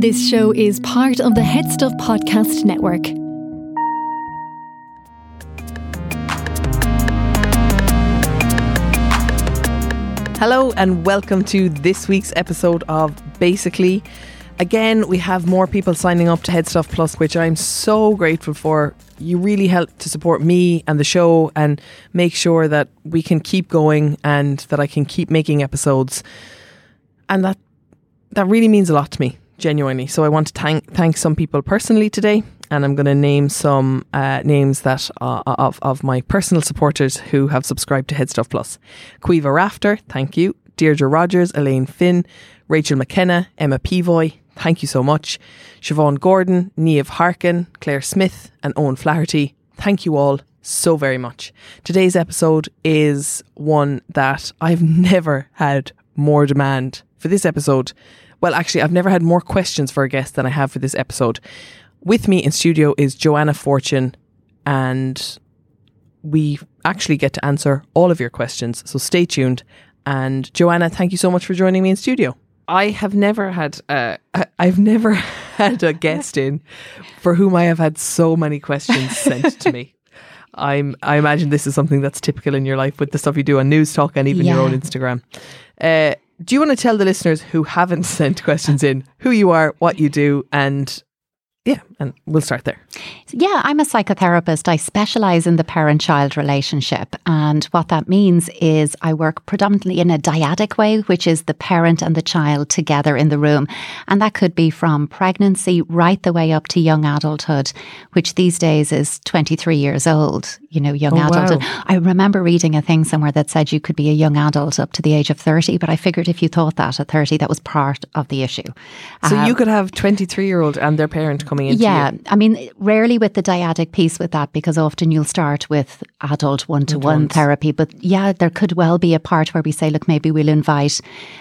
This show is part of the HeadStuff Podcast Network. Hello, and welcome to this week's episode of Basically. Again, we have more people signing up to HeadStuff Plus, which I'm so grateful for. You really help to support me and the show and make sure that we can keep going and that I can keep making episodes. And that that really means a lot to me, genuinely. So I want to thank thank some people personally today, and I'm going to name some uh, names that uh, of of my personal supporters who have subscribed to HeadStuff Plus. Quiva Rafter, thank you. Deirdre Rogers, Elaine Finn, Rachel McKenna, Emma Pivoy, thank you so much. Siobhan Gordon, Neve Harkin, Claire Smith, and Owen Flaherty, thank you all so very much. Today's episode is one that I've never had more demand for this episode. Well, actually, I've never had more questions for a guest than I have for this episode. With me in studio is Joanna Fortune, and we actually get to answer all of your questions. So stay tuned. And Joanna, thank you so much for joining me in studio. I have never had uh, I've never had a guest in for whom I have had so many questions sent to me. I'm I imagine this is something that's typical in your life with the stuff you do on Newstalk and even your own Instagram. Uh, do you want to tell the listeners who haven't sent questions in who you are, what you do, and yeah, and we'll start there. Yeah, I'm a psychotherapist. I specialize in the parent child relationship. And what that means is I work predominantly in a dyadic way, which is the parent and the child together in the room. And that could be from pregnancy right the way up to young adulthood, which these days is 23 years old, you know, young Oh, adulthood. wow. I remember reading a thing somewhere that said you could be a young adult up to the age of 30, but I figured if you thought that at 30, that was part of the issue. So Um, you could have 23 year old and their parent coming into yeah, you. I mean, rarely with the dyadic piece with that because often you'll start with adult one to one therapy. But yeah, there could well be a part where we say, look, maybe we'll invite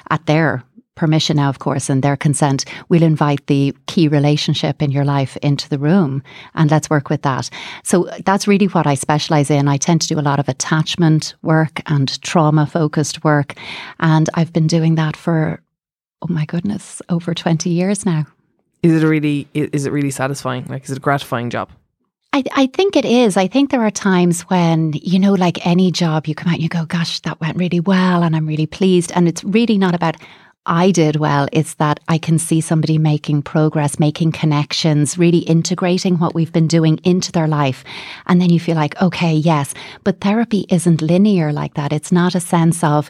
at their permission now, of course, and their consent, we'll invite the key relationship in your life into the room and let's work with that. So that's really what I specialize in. I tend to do a lot of attachment work and trauma focused work. And I've been doing that for, oh my goodness, over 20 years now. Is it really is it really satisfying? Like is it a gratifying job? I, I think it is. I think there are times when, you know, like any job, you come out and you go, gosh, that went really well and I'm really pleased. And it's really not about, I did well. It's that I can see somebody making progress, making connections, really integrating what we've been doing into their life. And then you feel like, okay, yes. But therapy isn't linear like that. It's not a sense of,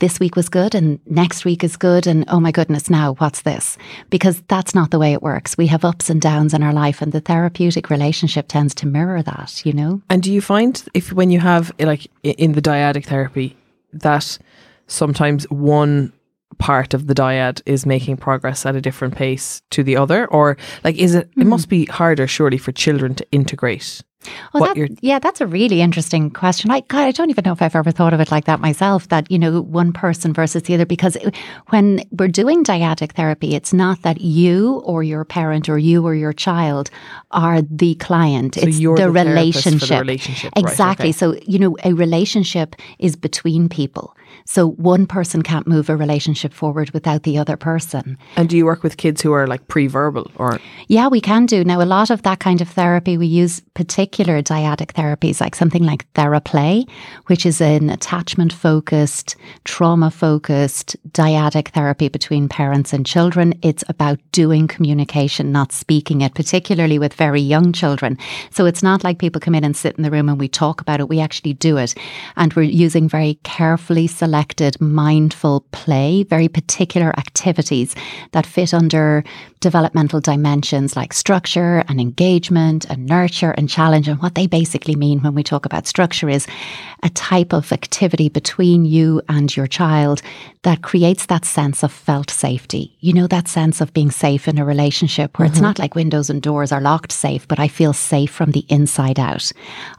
this week was good and next week is good and oh my goodness now what's this? Because that's not the way it works. We have ups and downs in our life and the therapeutic relationship tends to mirror that you know? And do you find if when you have like in the dyadic therapy that sometimes one part of the dyad is making progress at a different pace to the other? Or like is it it hmm. must be harder surely for children to integrate Oh, that- yeah, that's a really interesting question. I, God, I don't even know if I've ever thought of it like that myself. That you know, one person versus the other. Because it- when we're doing dyadic therapy, it's not that you or your parent or you or your child are the client. So it's the, the for the relationship. relationship, right, Exactly. okay. So you know, a relationship is between people. So one person can't move a relationship forward without the other person. and do you work with kids who are like pre-verbal or Yeah, we can do. Now, a lot of that kind of therapy, we use particular dyadic therapies, like something like TheraPlay, which is an attachment focused, trauma focused dyadic therapy between parents and children. It's about doing communication, not speaking it, particularly with very young children. So it's not like people come in and sit in the room and we talk about it. We actually do it. And we're using very carefully selected, mindful play, very particular activities that fit under developmental dimensions like structure and engagement and nurture and challenge. And what they basically mean when we talk about structure is a type of activity between you and your child that creates that sense of felt safety. You know, that sense of being safe in a relationship where it's mm-hmm. not like windows and doors are locked safe, but I feel safe from the inside out.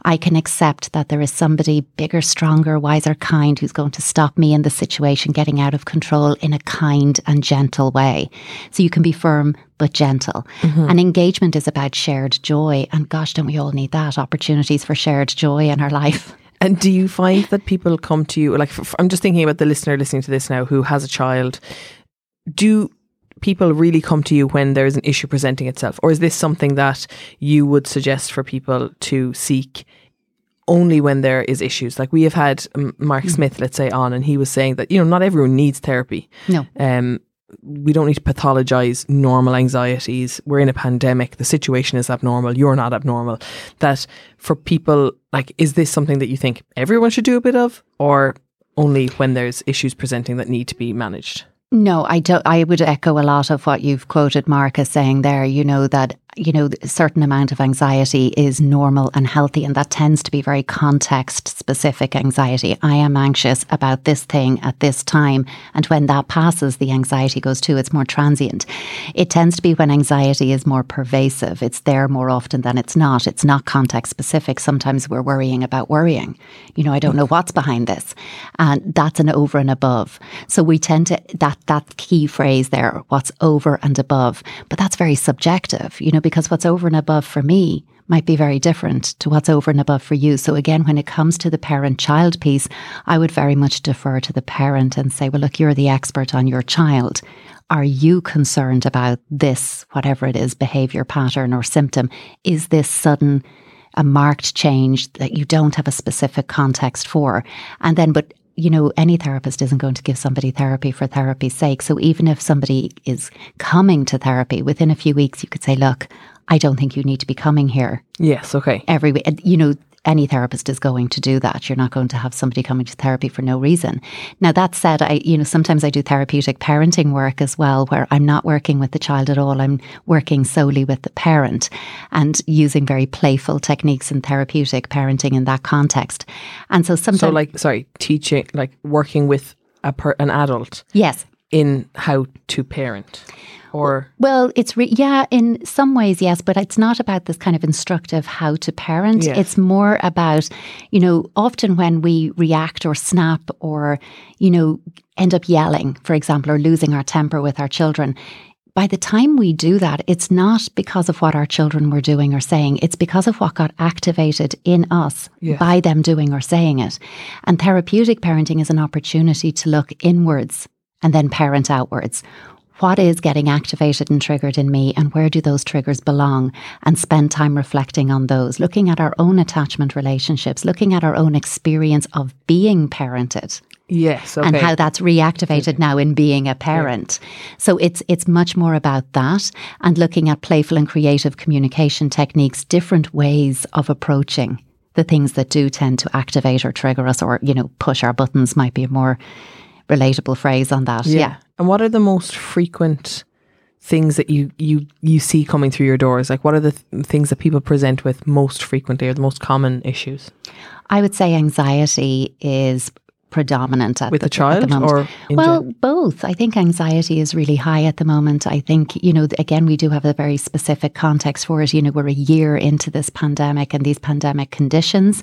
I can accept that there is somebody bigger, stronger, wiser, kind who's going to stop me in the situation getting out of control in a kind and gentle way. So you can be firm but gentle. Mm-hmm. And engagement is about shared joy. And gosh, don't we all need that? Opportunities for shared joy in our life. And do you find that people come to you like I'm just thinking about the listener listening to this now who has a child do people really come to you when there's an issue presenting itself? Or is this something that you would suggest for people to seek only when there is issues? Like we have had um, Mark mm. Smyth, let's say, on, and he was saying that, you know, not everyone needs therapy. No. Um, we don't need to pathologize normal anxieties. We're in a pandemic. The situation is abnormal. You're not abnormal. That for people, like, is this something that you think everyone should do a bit of, or only when there's issues presenting that need to be managed? No, I don't. I would echo a lot of what you've quoted Mark as saying there. You know that you know, a certain amount of anxiety is normal and healthy, and that tends to be very context specific anxiety. I am anxious about this thing at this time, and when that passes, the anxiety goes too. It's more transient. It tends to be when anxiety is more pervasive. It's there more often than it's not. It's not context specific. Sometimes we're worrying about worrying. You know, I don't know what's behind this, and that's an over and above. So we tend to that that key phrase there, what's over and above, but that's very subjective. You know because what's over and above for me might be very different to what's over and above for you. So again, when it comes to the parent child piece, I would very much defer to the parent and say, well, look, you're the expert on your child. Are you concerned about this, whatever it is, behavior pattern or symptom? Is this sudden, a marked change that you don't have a specific context for? And then, but you know, any therapist isn't going to give somebody therapy for therapy's sake. So even if somebody is coming to therapy within a few weeks, you could say, look, I don't think you need to be coming here. Yes, okay. Every week, you know, any therapist is going to do that. You're not going to have somebody coming to therapy for no reason. Now that said, I you know sometimes I do therapeutic parenting work as well, where I'm not working with the child at all. I'm working solely with the parent and using very playful techniques in therapeutic parenting in that context. And so sometimes, so like sorry, teaching like working with a per, an adult. Yes. In how to parent or well it's re- yeah in some ways yes but it's not about this kind of instructive how to parent yes. it's more about you know often when we react or snap or you know end up yelling for example or losing our temper with our children by the time we do that, it's not because of what our children were doing or saying. It's because of what got activated in us yes. by them doing or saying it. And therapeutic parenting is an opportunity to look inwards and then parent outwards what is getting activated and triggered in me and where do those triggers belong and spend time reflecting on those, looking at our own attachment relationships, looking at our own experience of being parented. Yes, okay. and how that's reactivated now in being a parent. Yeah. So it's it's much more about that and looking at playful and creative communication techniques, different ways of approaching the things that do tend to activate or trigger us or you know push our buttons might be a more relatable phrase on that. Yeah. yeah. And what are the most frequent things that you you you see coming through your doors? Like what are the th- things that people present with most frequently or the most common issues? I would say anxiety is predominant at with the, the child the or well gen- both. I think anxiety is really high at the moment. I think you know again we do have a very specific context for it. You know we're a year into this pandemic and these pandemic conditions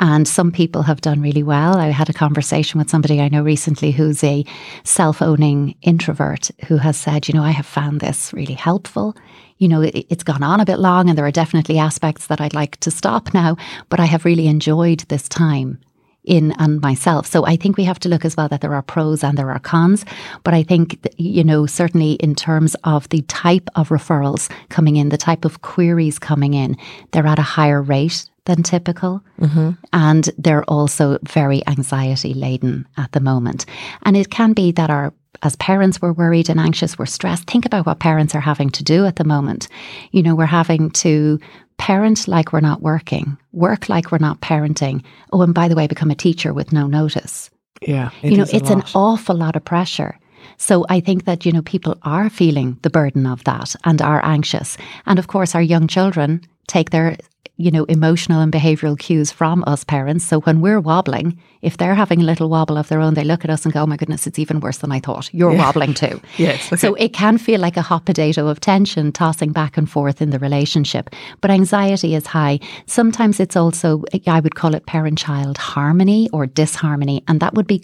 and some people have done really well. I had a conversation with somebody i know recently who's a self-owning introvert who has said you know i have found this really helpful. You know, it, has gone on a bit long and there are definitely aspects that I'd like to stop now, but I have really enjoyed this time in and myself. So I think we have to look as well that there are pros and there are cons. But I think, you know, certainly in terms of the type of referrals coming in, the type of queries coming in, they're at a higher rate than typical. Mm-hmm. And they're also very anxiety laden at the moment. And it can be that our as parents, we're worried and anxious, we're stressed. Think about what parents are having to do at the moment. You know, we're having to parent like we're not working, work like we're not parenting. Oh, and by the way, become a teacher with no notice. Yeah. you know, it's an awful lot of pressure. So I think that, you know, people are feeling the burden of that and are anxious. And of course, our young children take their you know, emotional and behavioral cues from us parents. So when we're wobbling, if they're having a little wobble of their own, they look at us and go, oh my goodness, it's even worse than I thought. You're yeah. wobbling too. yes. Okay. So it can feel like a hot potato of tension tossing back and forth in the relationship. But anxiety is high. Sometimes it's also, I would call it parent child harmony or disharmony. And that would be,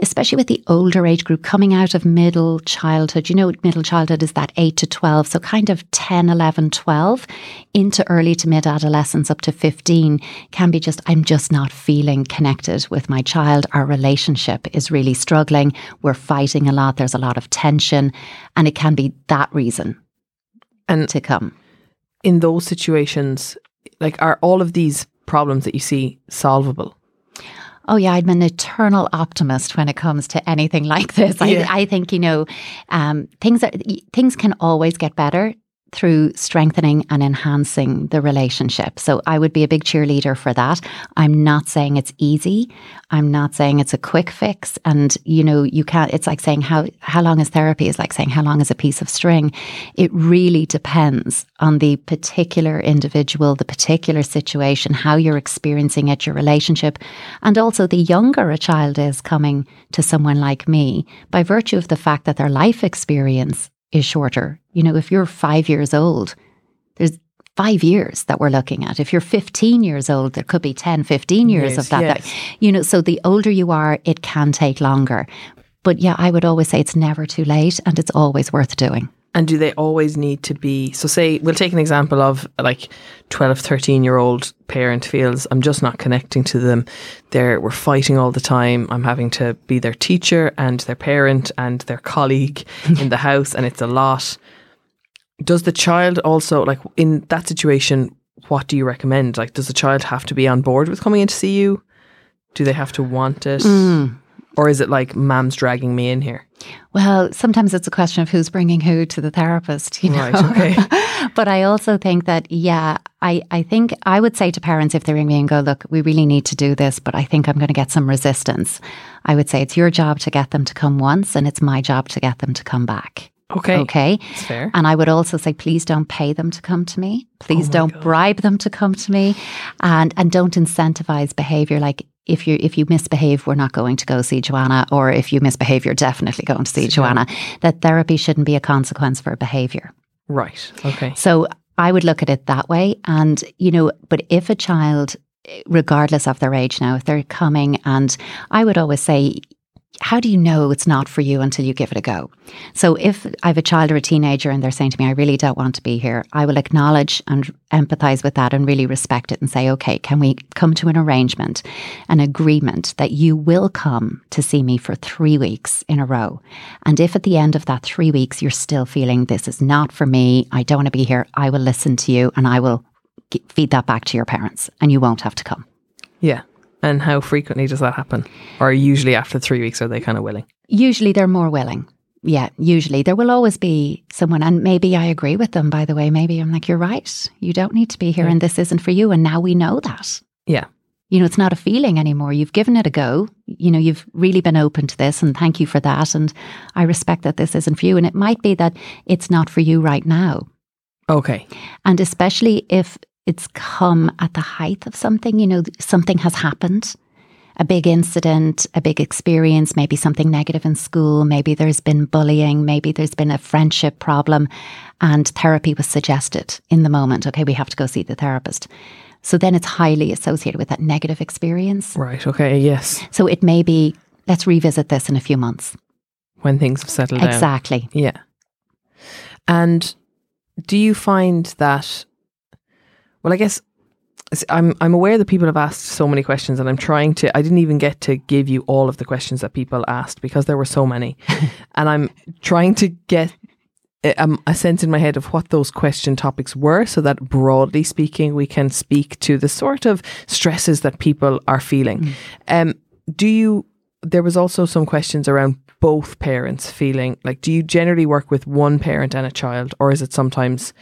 especially with the older age group coming out of middle childhood. You know, middle childhood is that 8 to 12. So kind of 10, 11, 12 into early to mid adolescence adolescence up to 15 can be just, I'm just not feeling connected with my child. Our relationship is really struggling. We're fighting a lot. There's a lot of tension. And it can be that reason And to come. in those situations, like are all of these problems that you see solvable? Oh yeah, I'm an eternal optimist when it comes to anything like this. Yeah. I, I think you know um, things are, things can always get better through strengthening and enhancing the relationship. So I would be a big cheerleader for that. I'm not saying it's easy. I'm not saying it's a quick fix. And you know, you can't. It's like saying how how long is therapy? Is like saying how long is a piece of string. It really depends on the particular individual, the particular situation, how you're experiencing it, your relationship, and also the younger a child is coming to someone like me by virtue of the fact that their life experience is shorter. You know, if you're five years old, there's five years that we're looking at. If you're 15 years old, there could be 10, 15 years Yes, of that, that. You know, so the older you are, it can take longer. But yeah, I would always say it's never too late and it's always worth doing. And do they always need to be? So, say, we'll take an example of like 12, 13 year old parent feels I'm just not connecting to them. They're, we're fighting all the time. I'm having to be their teacher and their parent and their colleague in the house, and it's a lot. Does the child also, like in that situation, what do you recommend? Like, does the child have to be on board with coming in to see you? Do they have to want it? Mm. Or is it like, mom's dragging me in here? Well, sometimes it's a question of who's bringing who to the therapist, you know. Right, okay. but I also think that, yeah, I, I think I would say to parents if they ring me and go, look, we really need to do this, but I think I'm going to get some resistance. I would say it's your job to get them to come once and it's my job to get them to come back. Okay. Okay. That's fair. And I would also say, please don't pay them to come to me. Please oh don't bribe them to come to me, and and don't incentivize behavior. Like if you if you misbehave, we're not going to go see Joanna, or if you misbehave, you're definitely going to see Joanna. That therapy shouldn't be a consequence for behavior. Right. Okay. So I would look at it that way. And, you know, but if a child, regardless of their age now, if they're coming, and I would always say, how do you know it's not for you until you give it a go? So if I have a child or a teenager and they're saying to me, I really don't want to be here, I will acknowledge and empathize with that and really respect it and say, okay, can we come to an arrangement, an agreement that you will come to see me for three weeks in a row? And if at the end of that three weeks you're still feeling this is not for me, I don't want to be here, I will listen to you and I will feed that back to your parents and you won't have to come. Yeah. And how frequently does that happen? Or usually after three weeks, are they kind of willing? Usually they're more willing. Yeah, usually there will always be someone, and maybe I agree with them, by the way. Maybe I'm like, you're right. You don't need to be here, and this isn't for you. And now we know that. Yeah. You know, it's not a feeling anymore. You've given it a go. You know, you've really been open to this, and thank you for that. And I respect that this isn't for you. And it might be that it's not for you right now. Okay. And especially if it's come at the height of something, you know, something has happened, a big incident, a big experience, maybe something negative in school, maybe there's been bullying, maybe there's been a friendship problem, and therapy was suggested in the moment. Okay, we have to go see the therapist. So then it's highly associated with that negative experience. Right. Okay. Yes. So it may be, let's revisit this in a few months. When things have settled down. Exactly. Yeah. And do you find that? Well, I guess I'm I'm aware that people have asked so many questions, and I'm trying to. I didn't even get to give you all of the questions that people asked because there were so many, and I'm trying to get a, um, a sense in my head of what those question topics were, so that broadly speaking, we can speak to the sort of stresses that people are feeling. Um, do you? There was also some questions around both parents feeling like. Do you generally work with one parent and a child, or is it sometimes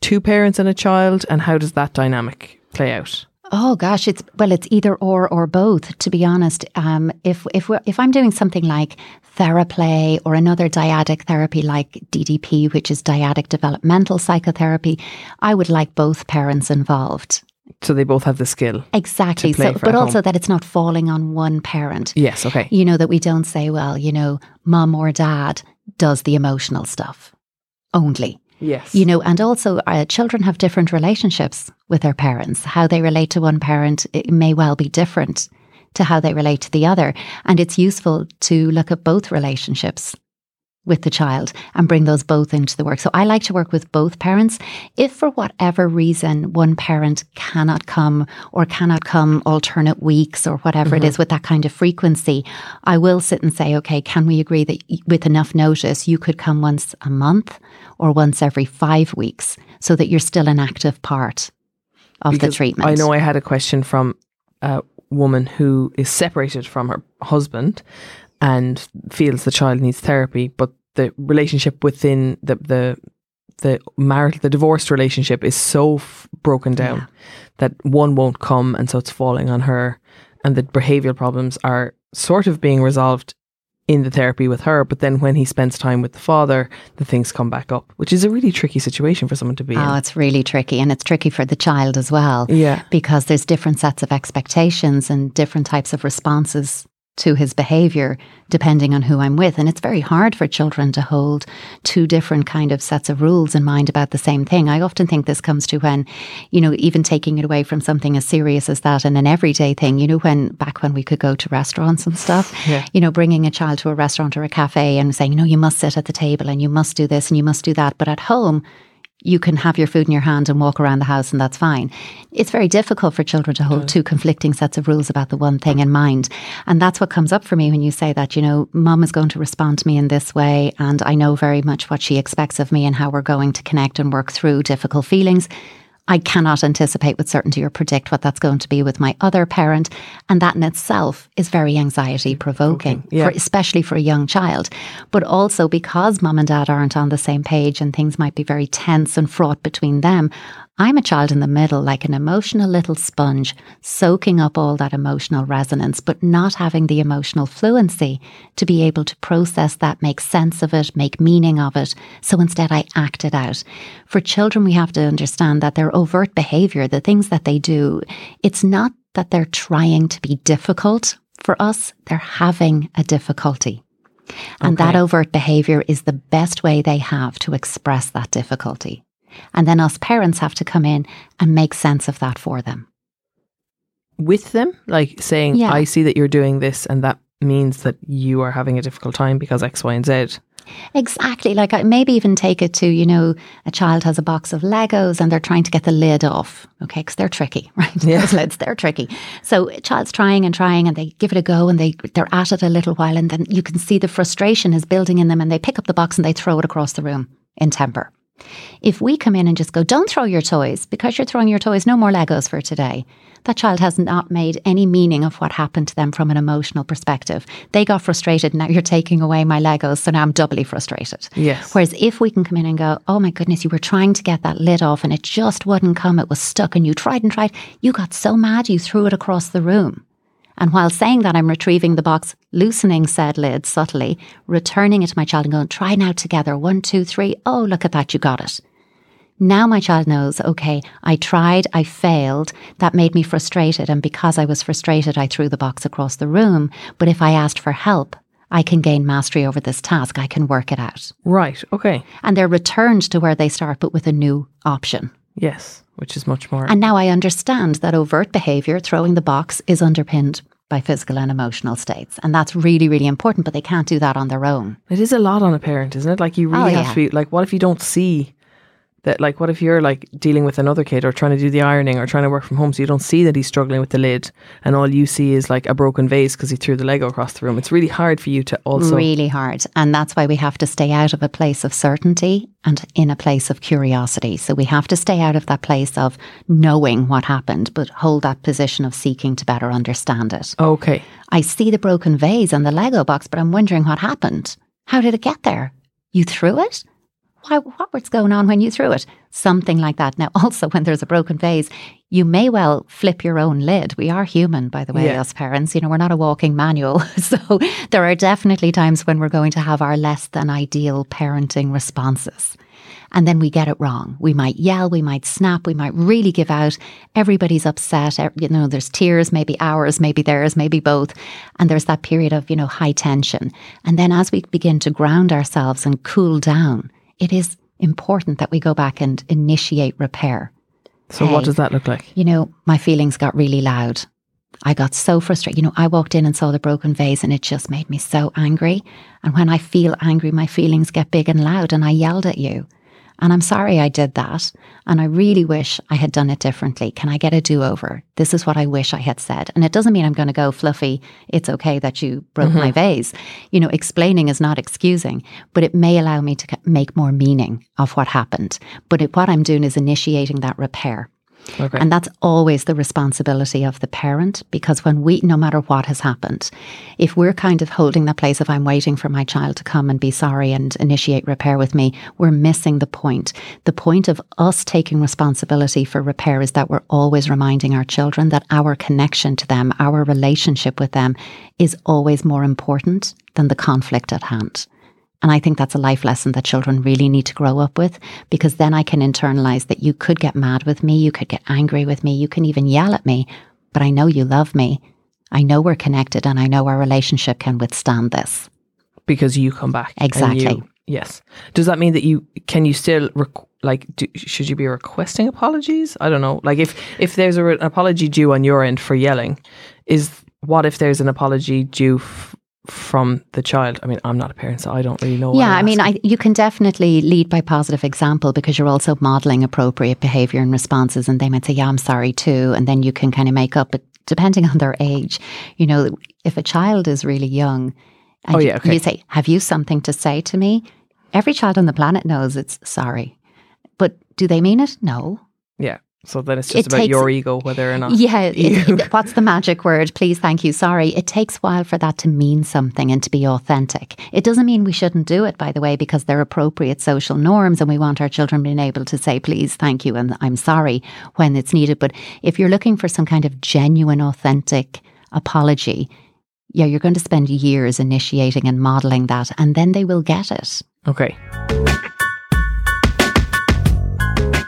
two parents and a child? And how does that dynamic play out? Oh gosh, it's well, it's either or or both. To be honest, um, if if if I'm doing something like theraplay or another dyadic therapy like DDP, which is dyadic developmental psychotherapy, I would like both parents involved. So they both have the skill. Exactly. So, but also home. that it's not falling on one parent. Yes. Okay. You know that we don't say, well, you know, mum or dad does the emotional stuff only. Yes. You know, and also uh, children have different relationships with their parents. How they relate to one parent it may well be different to how they relate to the other. And it's useful to look at both relationships with the child and bring those both into the work. So I like to work with both parents. If for whatever reason one parent cannot come or cannot come alternate weeks or whatever mm-hmm. it is with that kind of frequency, I will sit and say, okay, can we agree that with enough notice you could come once a month or once every five weeks so that you're still an active part of because the treatment? I know I had a question from a woman who is separated from her husband and feels the child needs therapy, but the relationship within the the the marital, the divorced relationship is so f- broken down yeah. that one won't come, and so it's falling on her, and the behavioural problems are sort of being resolved in the therapy with her, but then when he spends time with the father, the things come back up, which is a really tricky situation for someone to be oh, in. Oh, it's really tricky. And it's tricky for the child as well. Yeah. Because there's different sets of expectations and different types of responses to his behavior depending on who I'm with. And it's very hard for children to hold two different kind of sets of rules in mind about the same thing. I often think this comes to when, you know, even taking it away from something as serious as that and an everyday thing, you know, when back when we could go to restaurants and stuff, yeah. you know, bringing a child to a restaurant or a cafe and saying, you know, you must sit at the table and you must do this and you must do that. But at home, you can have your food in your hand and walk around the house and that's fine. It's very difficult for children to hold mm. two conflicting sets of rules about the one thing in mind. And that's what comes up for me when you say that, you know, mum is going to respond to me in this way and I know very much what she expects of me and how we're going to connect and work through difficult feelings. I cannot anticipate with certainty or predict what that's going to be with my other parent. And that in itself is very anxiety provoking, okay. yeah. especially for a young child. But also because mum and dad aren't on the same page and things might be very tense and fraught between them, I'm a child in the middle, like an emotional little sponge, soaking up all that emotional resonance, but not having the emotional fluency to be able to process that, make sense of it, make meaning of it. So instead, I act it out. For children, we have to understand that their overt behavior, the things that they do, it's not that they're trying to be difficult for us, they're having a difficulty. And okay. that overt behavior is the best way they have to express that difficulty. And then us parents have to come in and make sense of that for them. With them, like saying, yeah. I see that you're doing this, and that means that you are having a difficult time because X, Y, and Z. Exactly. Like I maybe even take it to, you know, a child has a box of Legos and they're trying to get the lid off. Okay, because they're tricky, right? Yeah. Those lids, they're tricky. So a child's trying and trying and they give it a go and they they're at it a little while and then you can see the frustration is building in them and they pick up the box and they throw it across the room in temper. If we come in and just go, don't throw your toys because you're throwing your toys, no more Legos for today, that child has not made any meaning of what happened to them from an emotional perspective. They got frustrated, now you're taking away my Legos, so now I'm doubly frustrated. Yes. Whereas if we can come in and go, oh my goodness, you were trying to get that lid off and it just wouldn't come, it was stuck, and you tried and tried, you got so mad you threw it across the room. And while saying that, I'm retrieving the box, loosening said lid subtly, returning it to my child and going, try now together. One, two, three. Oh, look at that. You got it. Now my child knows, okay, I tried, I failed. That made me frustrated. And because I was frustrated, I threw the box across the room. But if I asked for help, I can gain mastery over this task. I can work it out. Right. Okay. And they're returned to where they start, but with a new option. Yes, which is much more. And now I understand that overt behavior, throwing the box, is underpinned by physical and emotional states. And that's really, really important, but they can't do that on their own. It is a lot on a parent, isn't it? Like you really oh, have yeah. to be like, what if you don't see that like what if you're like dealing with another kid or trying to do the ironing or trying to work from home so you don't see that he's struggling with the lid and all you see is like a broken vase because he threw the lego across the room. It's really hard for you to also really hard and that's why we have to stay out of a place of certainty and in a place of curiosity. So we have to stay out of that place of knowing what happened but hold that position of seeking to better understand it. Okay. I see the broken vase and the lego box but i'm wondering what happened. How did it get there? You threw it why, what was going on when you threw it? Something like that. Now, also, when there's a broken vase, you may well flip your own lid. We are human, by the way, yeah. as parents. You know, we're not a walking manual. So there are definitely times when we're going to have our less than ideal parenting responses. And then we get it wrong. We might yell, we might snap, we might really give out. Everybody's upset. You know, there's tears, maybe ours, maybe theirs, maybe both. And there's that period of, you know, high tension. And then as we begin to ground ourselves and cool down, it is important that we go back and initiate repair. So, hey, what does that look like? You know, my feelings got really loud. I got so frustrated. You know, I walked in and saw the broken vase and it just made me so angry. And when I feel angry, my feelings get big and loud and I yelled at you. And I'm sorry I did that. And I really wish I had done it differently. Can I get a do over? This is what I wish I had said. And it doesn't mean I'm going to go fluffy. It's okay that you broke mm-hmm. my vase. You know, explaining is not excusing, but it may allow me to make more meaning of what happened. But it, what I'm doing is initiating that repair. Okay. And that's always the responsibility of the parent because when we, no matter what has happened, if we're kind of holding that place of I'm waiting for my child to come and be sorry and initiate repair with me, we're missing the point. The point of us taking responsibility for repair is that we're always reminding our children that our connection to them, our relationship with them is always more important than the conflict at hand. And I think that's a life lesson that children really need to grow up with because then I can internalize that you could get mad with me, you could get angry with me, you can even yell at me, but I know you love me. I know we're connected and I know our relationship can withstand this. Because you come back. Exactly. You, yes. Does that mean that you can you still rec- like do, should you be requesting apologies? I don't know. Like if if there's a, an apology due on your end for yelling, is what if there's an apology due f- from the child. I mean, I'm not a parent, so I don't really know. Yeah, I mean, I, you can definitely lead by positive example because you're also modeling appropriate behavior and responses, and they might say, "Yeah, I'm sorry too," and then you can kind of make up. But depending on their age, you know, if a child is really young, and oh, yeah, okay. you, you say, "Have you something to say to me?" Every child on the planet knows it's sorry, but do they mean it? No. Yeah. So then it's just it about takes, your ego, whether or not. Yeah. It, what's the magic word? Please, thank you, sorry. It takes a while for that to mean something and to be authentic. It doesn't mean we shouldn't do it, by the way, because they're appropriate social norms and we want our children being able to say, please, thank you, and I'm sorry when it's needed. But if you're looking for some kind of genuine, authentic apology, yeah, you're going to spend years initiating and modeling that, and then they will get it. Okay.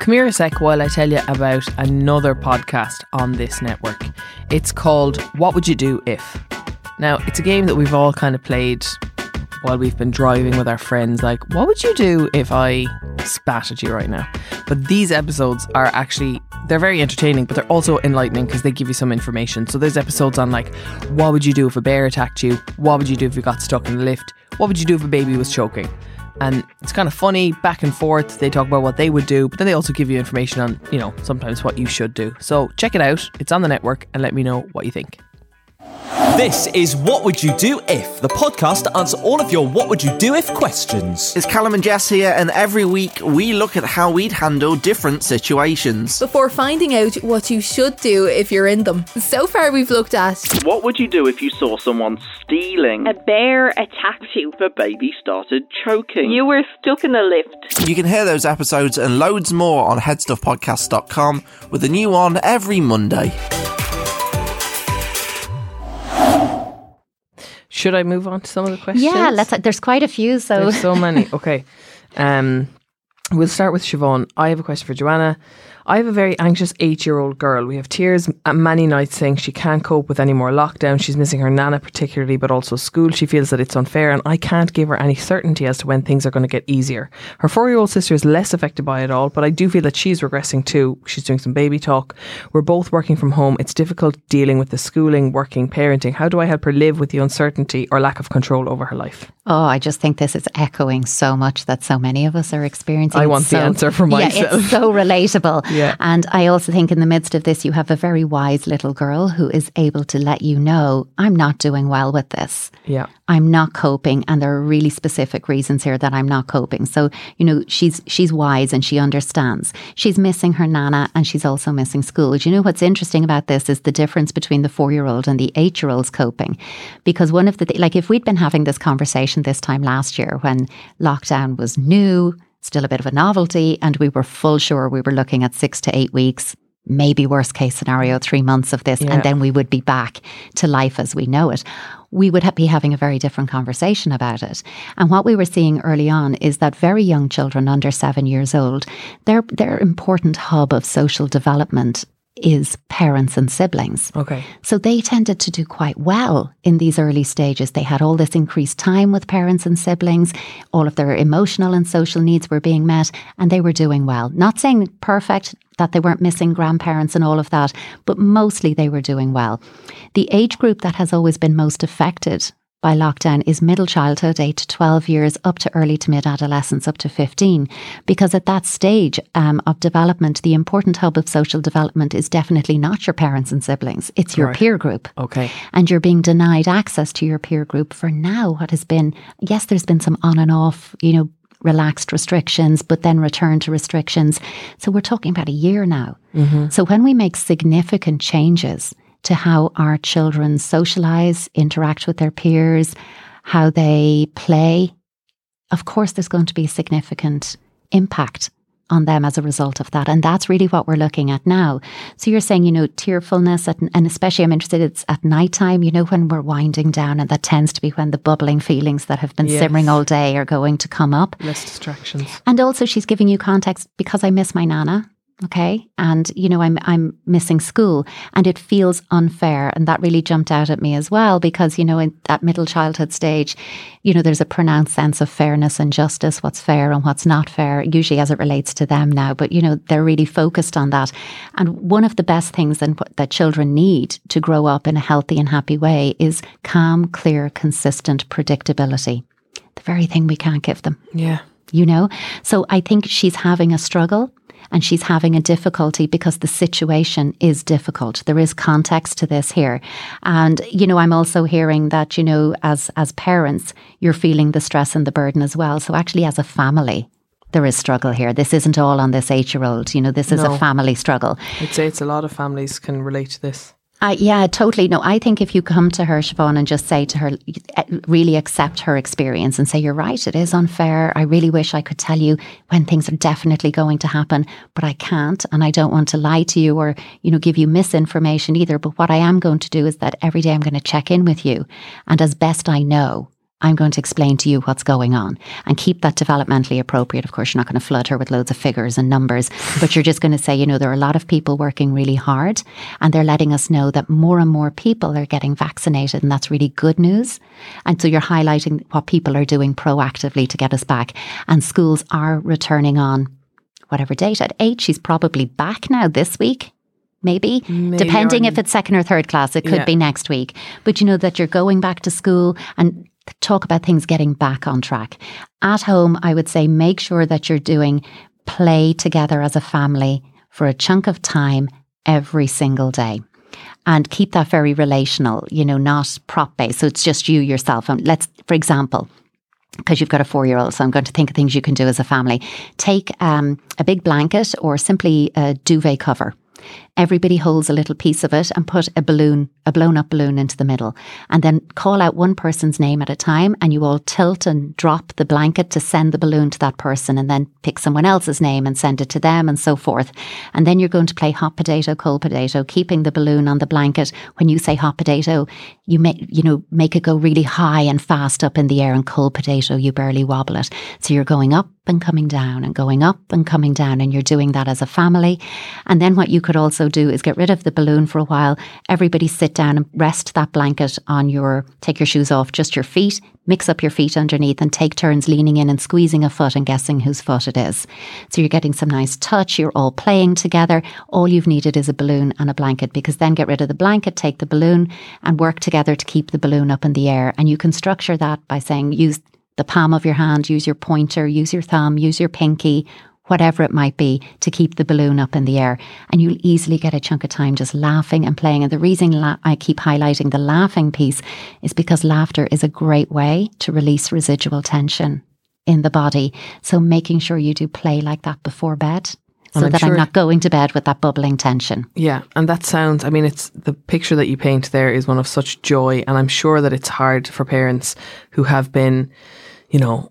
Come here a sec while I tell you about another podcast on this network. It's called What Would You Do If? Now, it's a game that we've all kind of played while we've been driving with our friends. Like, what would you do if I spat at you right now? But these episodes are actually they're very entertaining, but they're also enlightening because they give you some information. So there's episodes on like, what would you do if a bear attacked you? What would you do if you got stuck in the lift? What would you do if a baby was choking? And it's kind of funny back and forth. They talk about what they would do, but then they also give you information on, you know, sometimes what you should do. So check it out. It's on the network and let me know what you think. This is What Would You Do If, the podcast to answer all of your What Would You Do If questions. It's Callum and Jess here, and every week we look at how we'd handle different situations. Before finding out what you should do if you're in them. So far, we've looked at What would you do if you saw someone stealing? A bear attacked you. The baby started choking. You were stuck in a lift. You can hear those episodes and loads more on headstuffpodcast.com with a new one every Monday. Should I move on to some of the questions? Yeah, let's. There's quite a few. So there's so many. Okay, um, we'll start with Siobhan. I have a question for Joanna. I have a very anxious eight year old girl. We have tears at many nights saying she can't cope with any more lockdown. She's missing her nana, particularly, but also school. She feels that it's unfair, and I can't give her any certainty as to when things are going to get easier. Her four year old sister is less affected by it all, but I do feel that she's regressing too. She's doing some baby talk. We're both working from home. It's difficult dealing with the schooling, working, parenting. How do I help her live with the uncertainty or lack of control over her life? Oh, I just think this is echoing so much that so many of us are experiencing. I want so, the answer for myself. Yeah, it's so relatable. Yeah. And I also think in the midst of this, you have a very wise little girl who is able to let you know, I'm not doing well with this. Yeah. I'm not coping. And there are really specific reasons here that I'm not coping. So, you know, she's she's wise and she understands. She's missing her nana and she's also missing school. Do you know what's interesting about this is the difference between the four year old and the eight year old's coping. Because one of the, th- like, if we'd been having this conversation this time last year when lockdown was new, still a bit of a novelty, and we were full sure we were looking at six to eight weeks, maybe worst case scenario, three months of this, yeah. and then we would be back to life as we know it. We would be having a very different conversation about it. And what we were seeing early on is that very young children under seven years old, their their important hub of social development is parents and siblings. Okay. So they tended to do quite well in these early stages. They had all this increased time with parents and siblings. All of their emotional and social needs were being met and they were doing well. Not saying perfect, that they weren't missing grandparents and all of that, but mostly they were doing well. The age group that has always been most affected by lockdown is middle childhood, 8 to 12 years, up to early to mid adolescence, up to 15. Because at that stage um, of development, the important hub of social development is definitely not your parents and siblings, it's your Right. peer group. Okay. And you're being denied access to your peer group for now, what has been, yes, there's been some on and off, you know, relaxed restrictions, but then return to restrictions. So we're talking about a year now. So when we make significant changes to how our children socialize, interact with their peers, how they play, of course, there's going to be a significant impact on them as a result of that. And that's really what we're looking at now. So you're saying, you know, tearfulness, at, and especially I'm interested, it's at nighttime, you know, when we're winding down, and that tends to be when the bubbling feelings that have been Yes. simmering all day are going to come up. Less distractions. And also she's giving you context because I miss my nana. Okay. And, you know, I'm I'm missing school and it feels unfair. And that really jumped out at me as well, because, you know, in that middle childhood stage, you know, there's a pronounced sense of fairness and justice, what's fair and what's not fair, usually as it relates to them now. But, you know, they're really focused on that. And one of the best things that, that children need to grow up in a healthy and happy way is calm, clear, consistent predictability. The very thing we can't give them Yeah. you know? So I think she's having a struggle and she's having a difficulty because the situation is difficult. There is context to this here. And, you know, I'm also hearing that, you know, as as parents, you're feeling the stress and the burden as well. So actually as a family, there is struggle here. This isn't all on this eight year old. You know, this is No. a family struggle. I'd say it's a lot of families can relate to this. Yeah, totally. No, I think if you come to her, Siobhan, and just say to her, really accept her experience and say, you're right, it is unfair. I really wish I could tell you when things are definitely going to happen, but I can't. And I don't want to lie to you or, you know, give you misinformation either. But what I am going to do is that every day I'm going to check in with you. And as best I know, I'm going to explain to you what's going on and keep that developmentally appropriate. Of course, you're not going to flood her with loads of figures and numbers, but you're just going to say, you know, there are a lot of people working really hard and they're letting us know that more and more people are getting vaccinated. And that's really good news. And so you're highlighting what people are doing proactively to get us back. And schools are returning on whatever date. At eight, she's probably back now this week. Maybe, Maybe depending on- if it's second or third class, it could Yeah. be next week. But you know that you're going back to school and talk about things getting back on track. At home, I would say make sure that you're doing play together as a family for a chunk of time every single day. And keep that very relational, you know, not prop based. So it's just you yourself. And let's, for example, because you've got a four year old, so I'm going to think of things you can do as a family. Take um, a big blanket or simply a duvet cover. Everybody holds a little piece of it and put a balloon, a blown up balloon into the middle. And then call out one person's name at a time and you all tilt and drop the blanket to send the balloon to that person and then pick someone else's name and send it to them and so forth. And then you're going to play hot potato, cold potato, keeping the balloon on the blanket. When you say hot potato, you make, you know, make it go really high and fast up in the air and cold potato, you barely wobble it. So you're going up and coming down and going up and coming down and you're doing that as a family. And then what you could also do is get rid of the balloon for a while. Everybody sit down and rest that blanket on your, take your shoes off, just your feet, mix up your feet underneath and take turns leaning in and squeezing a foot and guessing whose foot it is. So you're getting some nice touch. You're all playing together. All you've needed is a balloon and a blanket because then get rid of the blanket, take the balloon and work together to keep the balloon up in the air. And you can structure that by saying use the palm of your hand, use your pointer, use your thumb, use your pinky, whatever it might be, to keep the balloon up in the air. And you'll easily get a chunk of time just laughing and playing. And the reason la- I keep highlighting the laughing piece is because laughter is a great way to release residual tension in the body. So making sure you do play like that before bed. So I'm that I'm not going to bed with that bubbling tension. Yeah, and that sounds, I mean, it's the picture that you paint there is one of such joy. And I'm sure that it's hard for parents who have been, you know,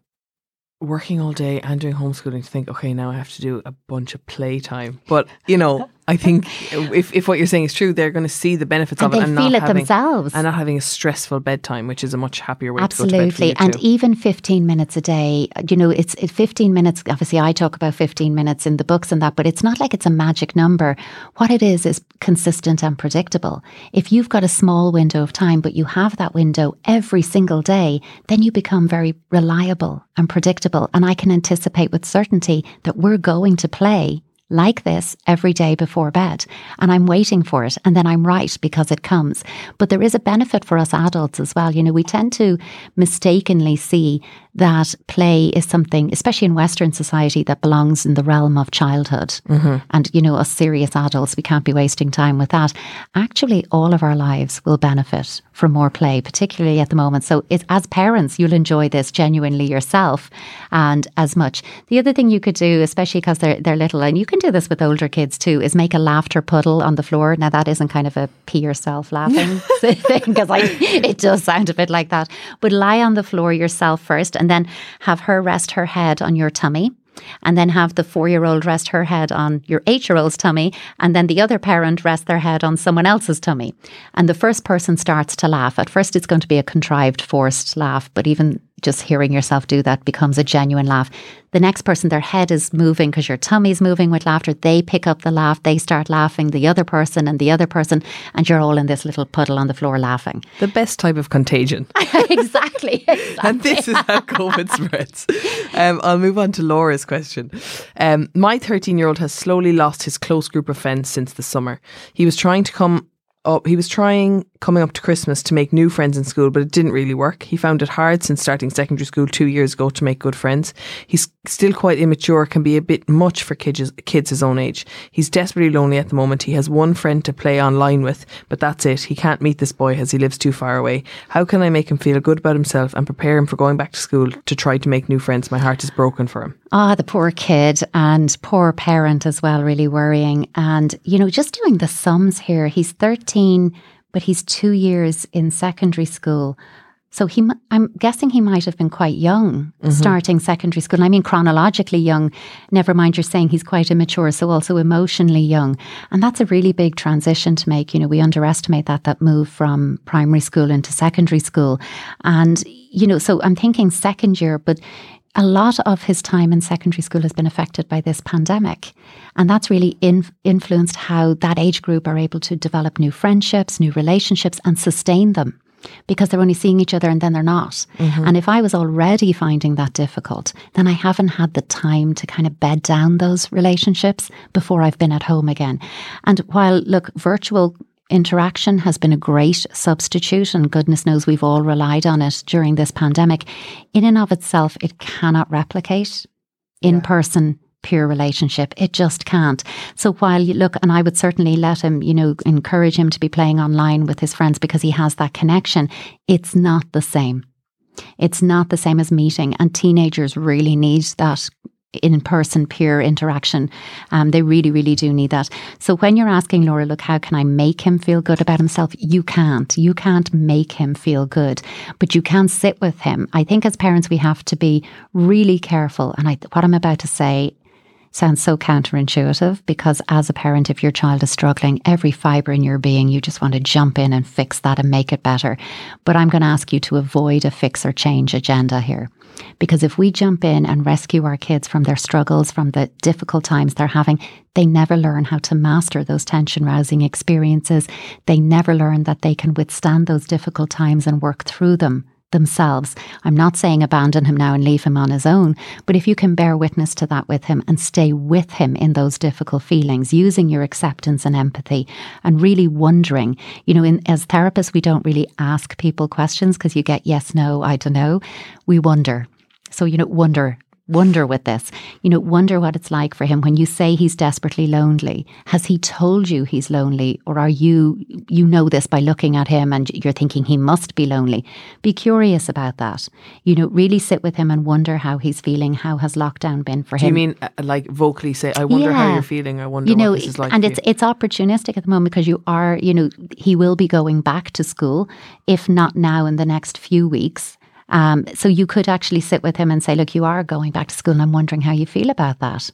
working all day and doing homeschooling to think, okay, now I have to do a bunch of playtime. But, you know, I think if, if what you're saying is true, they're going to see the benefits And of it and feel not it having, themselves. and not having a stressful bedtime, which is a much happier way to go to bed. Absolutely. And even 15 minutes a day, you know, it's it 15 minutes. Obviously, I talk about 15 minutes in the books and that, but it's not like it's a magic number. What it is, is consistent and predictable. If you've got a small window of time, but you have that window every single day, then you become very reliable and predictable. And I can anticipate with certainty that we're going to play like this every day before bed. And I'm waiting for it. And then I'm right because it comes. But there is a benefit for us adults as well. You know, we tend to mistakenly see that play is something, especially in Western society, that belongs in the realm of childhood. Mm-hmm. And, you know, us serious adults, we can't be wasting time with that. Actually, all of our lives will benefit from more play, particularly at the moment. So, it's, as parents, you'll enjoy this genuinely yourself and as much. The other thing you could do, especially because they're, they're little, and you can do this with older kids too, is make a laughter puddle on the floor. Now, that isn't kind of a pee yourself laughing thing because it does sound a bit like that. But lie on the floor yourself first and then have her rest her head on your tummy. And then have the four year old rest her head on your eight year old's tummy. And then the other parent rest their head on someone else's tummy. And the first person starts to laugh. At first, it's going to be a contrived, forced laugh. But even just hearing yourself do that becomes a genuine laugh. The next person, their head is moving because your tummy's moving with laughter. They pick up the laugh, they start laughing, the other person and the other person, and you're all in this little puddle on the floor laughing. the best type of contagion. exactly. and this is how COVID spreads. Um, I'll move on to Laura's question. Um, my 13 year old has slowly lost his close group of friends since the summer. He was trying to come up, he was trying coming up to Christmas to make new friends in school, but it didn't really work. He found it hard since starting secondary school two years ago to make good friends. He's still quite immature, can be a bit much for kids, kids his own age. He's desperately lonely at the moment. He has one friend to play online with, but that's it. He can't meet this boy as he lives too far away. How can I make him feel good about himself and prepare him for going back to school to try to make new friends? My heart is broken for him. Ah, the poor kid and poor parent as well, really worrying. And, you know, just doing the sums here, he's 13, but he's two years in secondary school. So he, I'm guessing he might have been quite young starting secondary school. And I mean, chronologically young. Never mind, you're saying he's quite immature, so also emotionally young, and that's a really big transition to make. You know, we underestimate that that move from primary school into secondary school, and you know, so I'm thinking second year, but a lot of his time in secondary school has been affected by this pandemic. And that's really in, influenced how that age group are able to develop new friendships, new relationships, and sustain them because they're only seeing each other and then they're not. Mm-hmm. And if I was already finding that difficult, then I haven't had the time to kind of bed down those relationships before I've been at home again. And while, look, virtual interaction has been a great substitute, and goodness knows we've all relied on it during this pandemic. In and of itself, it cannot replicate in person peer relationship. It just can't. So while you look, and I would certainly let him, you know, encourage him to be playing online with his friends because he has that connection, it's not the same. It's not the same as meeting, and teenagers really need that in person peer interaction. Um, they really, really do need that. So when you're asking Laura, look, how can I make him feel good about himself? You can't. You can't make him feel good, but you can sit with him. I think as parents, we have to be really careful. And I, what I'm about to say sounds so counterintuitive because as a parent, if your child is struggling, every fibre in your being, you just want to jump in and fix that and make it better. But I'm going to ask you to avoid a fix or change agenda here. Because if we jump in and rescue our kids from their struggles, from the difficult times they're having, they never learn how to master those tension rousing experiences. They never learn that they can withstand those difficult times and work through them themselves. I'm not saying abandon him now and leave him on his own, but if you can bear witness to that with him and stay with him in those difficult feelings, using your acceptance and empathy and really wondering, you know, in, as therapists, we don't really ask people questions because you get yes, no, I don't know. We wonder. So, you know, wonder wonder with this. You know, wonder what it's like for him when you say he's desperately lonely. Has he told you he's lonely or are you you know this by looking at him and you're thinking he must be lonely? Be curious about that. You know, really sit with him and wonder how he's feeling. How has lockdown been for Do him? you mean uh, like vocally say, I wonder how you're feeling? I wonder you know, what this is like and for it's you. it's opportunistic at the moment because you are, you know, he will be going back to school, if not now in the next few weeks. Um, so you could actually sit with him and say, "Look, you are going back to school, and I'm wondering how you feel about that."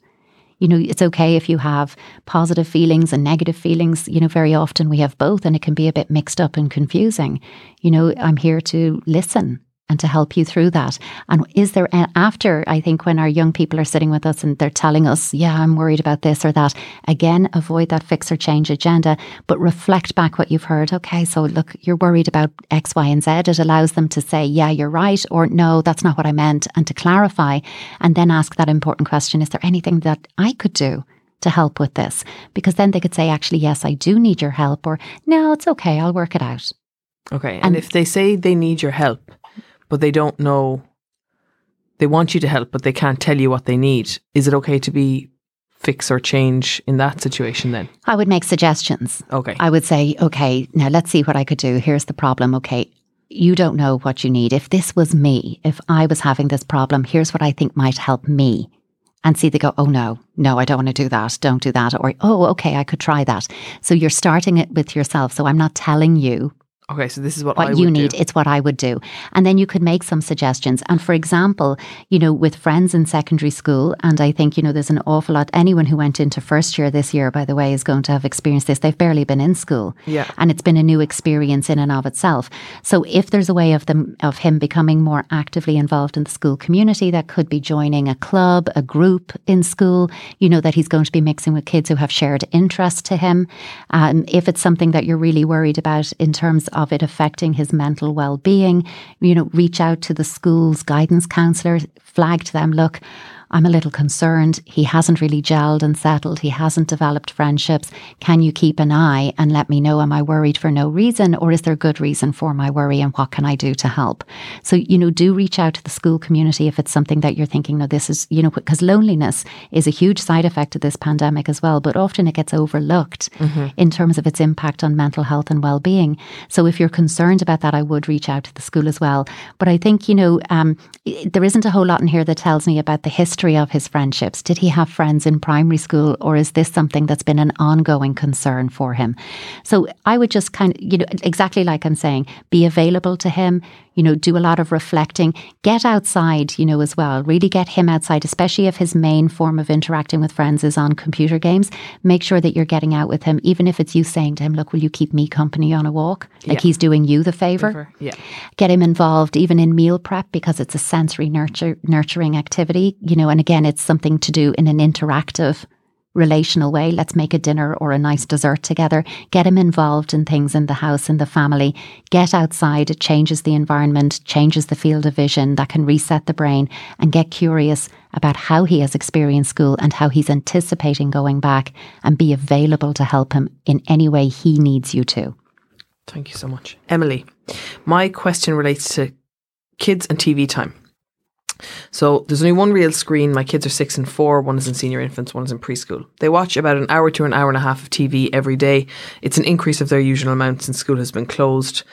You know, it's okay if you have positive feelings and negative feelings. You know, very often we have both and it can be a bit mixed up and confusing. You know, I'm here to listen and to help you through that. And is there, after I think when our young people are sitting with us and they're telling us, yeah, I'm worried about this or that, again, avoid that fix or change agenda, but reflect back what you've heard. Okay, so look, you're worried about X, Y, and Z. It allows them to say, yeah, you're right, or no, that's not what I meant, and to clarify, and then ask that important question is there anything that I could do? To help with this, because then they could say, actually, yes, I do need your help, or no, it's okay, I'll work it out. Okay. And, and if they say they need your help, but they don't know, they want you to help, but they can't tell you what they need, is it okay to be fix or change in that situation then? I would make suggestions. Okay. I would say, okay, now let's see what I could do. Here's the problem. Okay. You don't know what you need. If this was me, if I was having this problem, here's what I think might help me. And see, they go, oh no, no, I don't want to do that. Don't do that. Or, oh, okay, I could try that. So you're starting it with yourself. So I'm not telling you Okay, so this is what, what you need. Do. It's what I would do. And then you could make some suggestions. And for example, you know, with friends in secondary school, and I think, you know, there's an awful lot, anyone who went into first year this year, by the way, is going to have experienced this. They've barely been in school. Yeah. And it's been a new experience in and of itself. So if there's a way of them of him becoming more actively involved in the school community, that could be joining a club, a group in school, you know, that he's going to be mixing with kids who have shared interest to him. Um, if it's something that you're really worried about in terms of it affecting his mental well being. You know, reach out to the school's guidance counsellor, flag to them, look, I'm a little concerned. He hasn't really gelled and settled. He hasn't developed friendships. Can you keep an eye and let me know? Am I worried for no reason or is there good reason for my worry and what can I do to help? So, you know, do reach out to the school community if it's something that you're thinking, no, this is, you know, because loneliness is a huge side effect of this pandemic as well, but often it gets overlooked mm-hmm. in terms of its impact on mental health and well being. So, if you're concerned about that, I would reach out to the school as well. But I think, you know, um, there isn't a whole lot in here that tells me about the history history of his friendships? Did he have friends in primary school, or is this something that's been an ongoing concern for him? So I would just kind of, you know, exactly like I'm saying, be available to him, you know, do a lot of reflecting, get outside, you know, as well. Really get him outside, especially if his main form of interacting with friends is on computer games. Make sure that you're getting out with him, even if it's you saying to him, Look, will you keep me company on a walk? Like yeah. he's doing you the favor. favor. Yeah. Get him involved even in meal prep because it's a sensory nurture nurturing activity, you know, know, and again, it's something to do in an interactive relational way. Let's make a dinner or a nice dessert together. Get him involved in things in the house, in the family. Get outside. It changes the environment, changes the field of vision that can reset the brain and get curious about how he has experienced school and how he's anticipating going back and be available to help him in any way he needs you to. Thank you so much. Emily, my question relates to kids and TV time. So there's only one real screen. My kids are six and four. One is in senior infants, one is in preschool. They watch about an hour to an hour and a half of TV every day. It's an increase of their usual amount since school has been closed.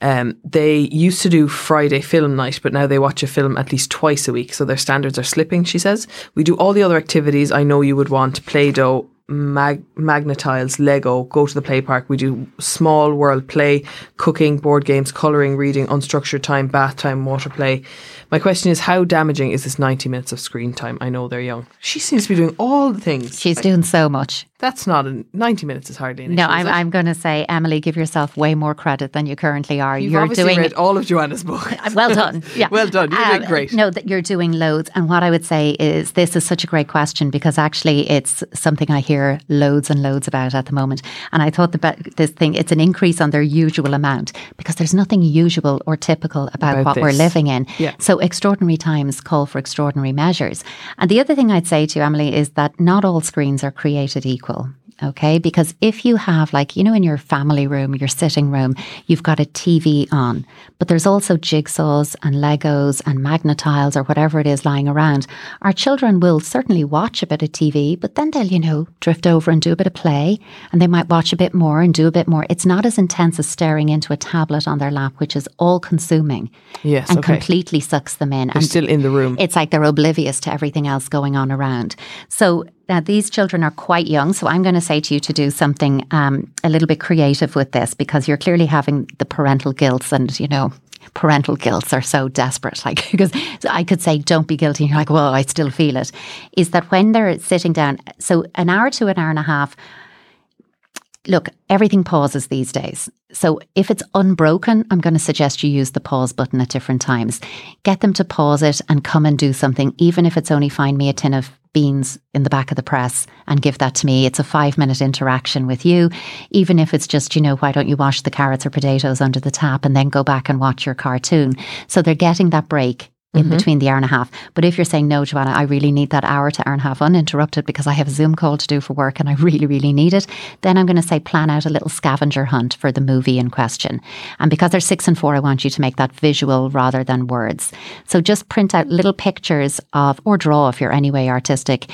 Um, they used to do Friday film night, but now they watch a film at least twice a week. So their standards are slipping, she says. We do all the other activities I know you would want Play Doh, mag- Magna-Tiles, Lego, go to the play park. We do small world play, cooking, board games, colouring, reading, unstructured time, bath time, water play. My question is, how damaging is this 90 minutes of screen time? I know they're young. She seems to be doing all the things. She's like, doing so much. That's not a, 90 minutes is hardly an No, I'm, I'm going to say, Emily, give yourself way more credit than you currently are. You've you're doing read all of Joanna's book. Uh, well done. Yeah. well done. You um, did great. No, that you're doing loads. And what I would say is this is such a great question because actually it's something I hear loads and loads about at the moment. And I thought about this thing, it's an increase on their usual amount because there's nothing usual or typical about, about what this. we're living in. Yeah. So extraordinary times call for extraordinary measures. And the other thing I'd say to you, Emily is that not all screens are created equal. Okay. Because if you have, like, you know, in your family room, your sitting room, you've got a TV on, but there's also jigsaws and Legos and Magna-Tiles or whatever it is lying around, our children will certainly watch a bit of TV, but then they'll, you know, drift over and do a bit of play and they might watch a bit more and do a bit more. It's not as intense as staring into a tablet on their lap, which is all consuming. Yes. And okay. completely sucks them in. They're and still in the room. It's like they're oblivious to everything else going on around. So now, these children are quite young, so I'm going to say to you to do something um, a little bit creative with this because you're clearly having the parental guilt and, you know, parental guilts are so desperate. Like, because I could say, don't be guilty. And you're like, well, I still feel it. Is that when they're sitting down, so an hour to an hour and a half, look, everything pauses these days. So if it's unbroken, I'm going to suggest you use the pause button at different times. Get them to pause it and come and do something, even if it's only find me a tin of beans in the back of the press and give that to me. It's a five minute interaction with you, even if it's just, you know, why don't you wash the carrots or potatoes under the tap and then go back and watch your cartoon? So they're getting that break in Mm-hmm. between the hour and a half. But if you're saying, no, Joanna, I really need that hour to hour and a half uninterrupted because I have a Zoom call to do for work and I really, really need it, then I'm going to say plan out a little scavenger hunt for the movie in question. And because they're six and four, I want you to make that visual rather than words. So just print out little pictures of, or draw if you're anyway artistic,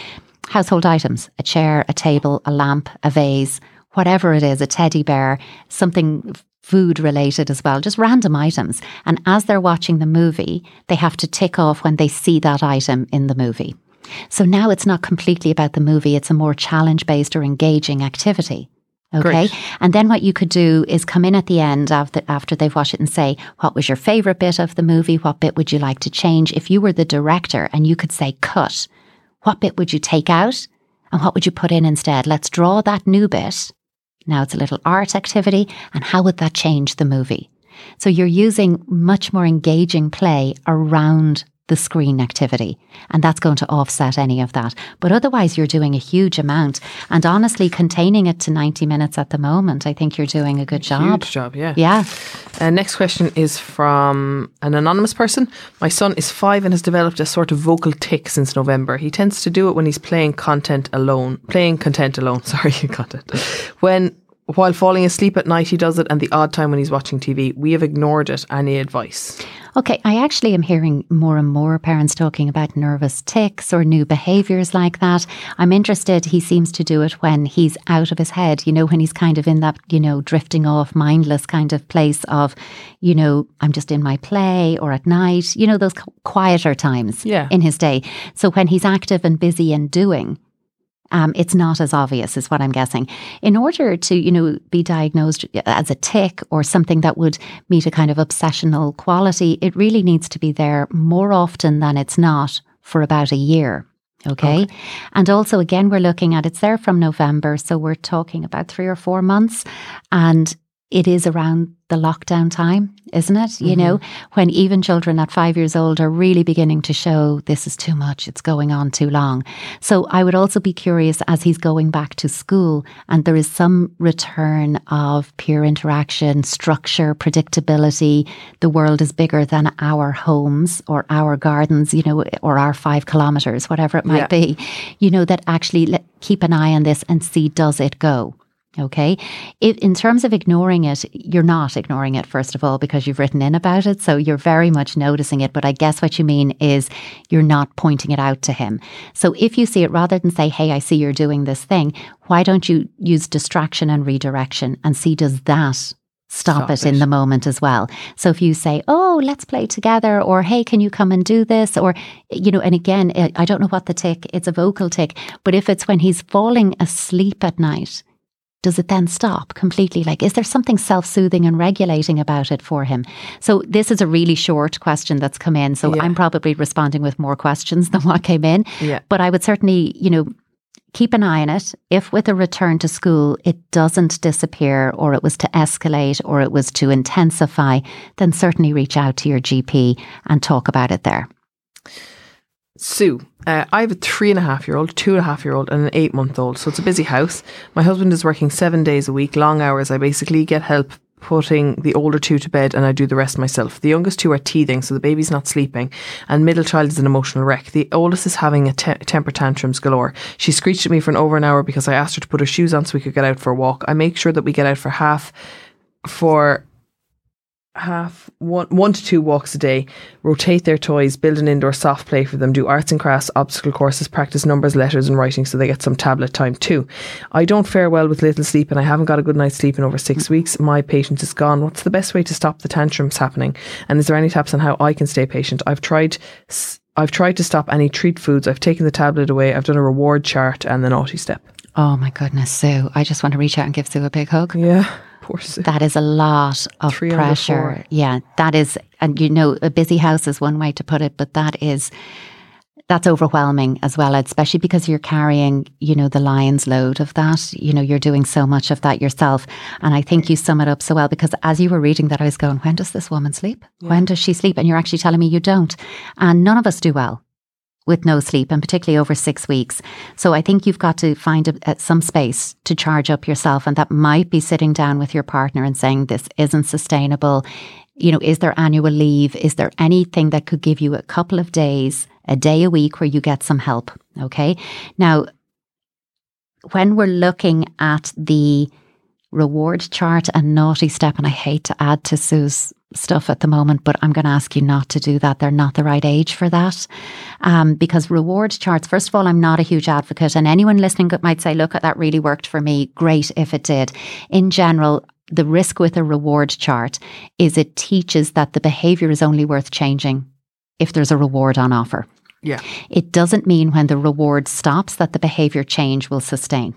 household items a chair, a table, a lamp, a vase, whatever it is, a teddy bear, something food related as well, just random items. And as they're watching the movie, they have to tick off when they see that item in the movie. So now it's not completely about the movie, it's a more challenge based or engaging activity. Okay. Great. And then what you could do is come in at the end after, after they've watched it and say, what was your favorite bit of the movie? What bit would you like to change? If you were the director and you could say, cut, what bit would you take out? And what would you put in instead? Let's draw that new bit. Now it's a little art activity. And how would that change the movie? So you're using much more engaging play around the screen activity. And that's going to offset any of that. But otherwise, you're doing a huge amount. And honestly, containing it to 90 minutes at the moment, I think you're doing a good job. Huge job, yeah. Yeah. Uh, next question is from an anonymous person. My son is five and has developed a sort of vocal tic since November. He tends to do it when he's playing content alone, playing content alone. Sorry, content. When while falling asleep at night, he does it, and the odd time when he's watching TV. We have ignored it. Any advice? Okay, I actually am hearing more and more parents talking about nervous tics or new behaviours like that. I'm interested, he seems to do it when he's out of his head, you know, when he's kind of in that, you know, drifting off, mindless kind of place of, you know, I'm just in my play or at night, you know, those quieter times Yeah. in his day. So when he's active and busy and doing, um, it's not as obvious, is what I'm guessing. In order to, you know, be diagnosed as a tic or something that would meet a kind of obsessional quality, it really needs to be there more often than it's not for about a year. Okay? And also, again, we're looking at it's there from November. So we're talking about three or four months. And it is around the lockdown time, isn't it? You know, mm-hmm. when even children at five years old are really beginning to show this is too much, it's going on too long. So I would also be curious as he's going back to school and there is some return of peer interaction, structure, predictability. The world is bigger than our homes or our gardens, you know, or our five kilometres, whatever it might Yeah. be. You know, that actually let, keep an eye on this and see does it go? Okay. If, in terms of ignoring it, you're not ignoring it, first of all, because you've written in about it. So you're very much noticing it. But I guess what you mean is you're not pointing it out to him. So if you see it, rather than say, Hey, I see you're doing this thing, why don't you use distraction and redirection and see does that stop, Stop it, it. in the moment as well. So if you say, "Oh, let's play together," or "Hey, can you come and do this?" or you know, and again, I- I don't know what the tic. It's a vocal tic, but if it's when he's falling asleep at night, does it then stop completely? Like, is there something self soothing and regulating about it for him? So, this is a really short question that's come in. So, Yeah. I'm probably responding with more questions than what came in. Yeah. But I would certainly, you know, keep an eye on it. If with a return to school it doesn't disappear or it was to escalate or it was to intensify, then certainly reach out to your GP and talk about it there. Sue, uh, I have a three and a half year old, two and a half year old, and an eight month old. So it's a busy house. My husband is working seven days a week, long hours. I basically get help putting the older two to bed and I do the rest myself. The youngest two are teething, so the baby's not sleeping, and middle child is an emotional wreck. The oldest is having a te- temper tantrums galore. She screeched at me for an over an hour because I asked her to put her shoes on so we could get out for a walk. I make sure that we get out for half for half one one to two walks a day, rotate their toys, build an indoor soft play for them, do arts and crafts, obstacle courses, practice numbers, letters and writing so they get some tablet time too. I don't fare well with little sleep and I haven't got a good night's sleep in over six mm-hmm. weeks. My patience is gone. What's the best way to stop the tantrums happening? And is there any tips on how I can stay patient? I've tried s- I've tried to stop any treat foods. I've taken the tablet away. I've done a reward chart and the naughty step. Oh my goodness, Sue. I just want to reach out and give Sue a big hug. Yeah. That is a lot of Three pressure. Yeah, that is, and you know, a busy house is one way to put it, but that is that's overwhelming as well, especially because you're carrying, you know, the lion's load of that. You know, you're doing so much of that yourself. And I think you sum it up so well because as you were reading that, I was going, when does this woman sleep? When does she sleep? And you're actually telling me you don't. And none of us do well with no sleep and particularly over six weeks. So I think you've got to find a, a- some space to charge up yourself. And that might be sitting down with your partner and saying, this isn't sustainable. You know, is there annual leave? Is there anything that could give you a couple of days, a day a week where you get some help? Okay. Now, when we're looking at the reward chart and naughty step, and I hate to add to Sue's stuff at the moment, but I'm going to ask you not to do that. They're not the right age for that. Um, because reward charts, first of all, I'm not a huge advocate, and anyone listening might say, look, that really worked for me. Great if it did. In general, the risk with a reward chart is it teaches that the behavior is only worth changing if there's a reward on offer. Yeah. It doesn't mean when the reward stops that the behavior change will sustain.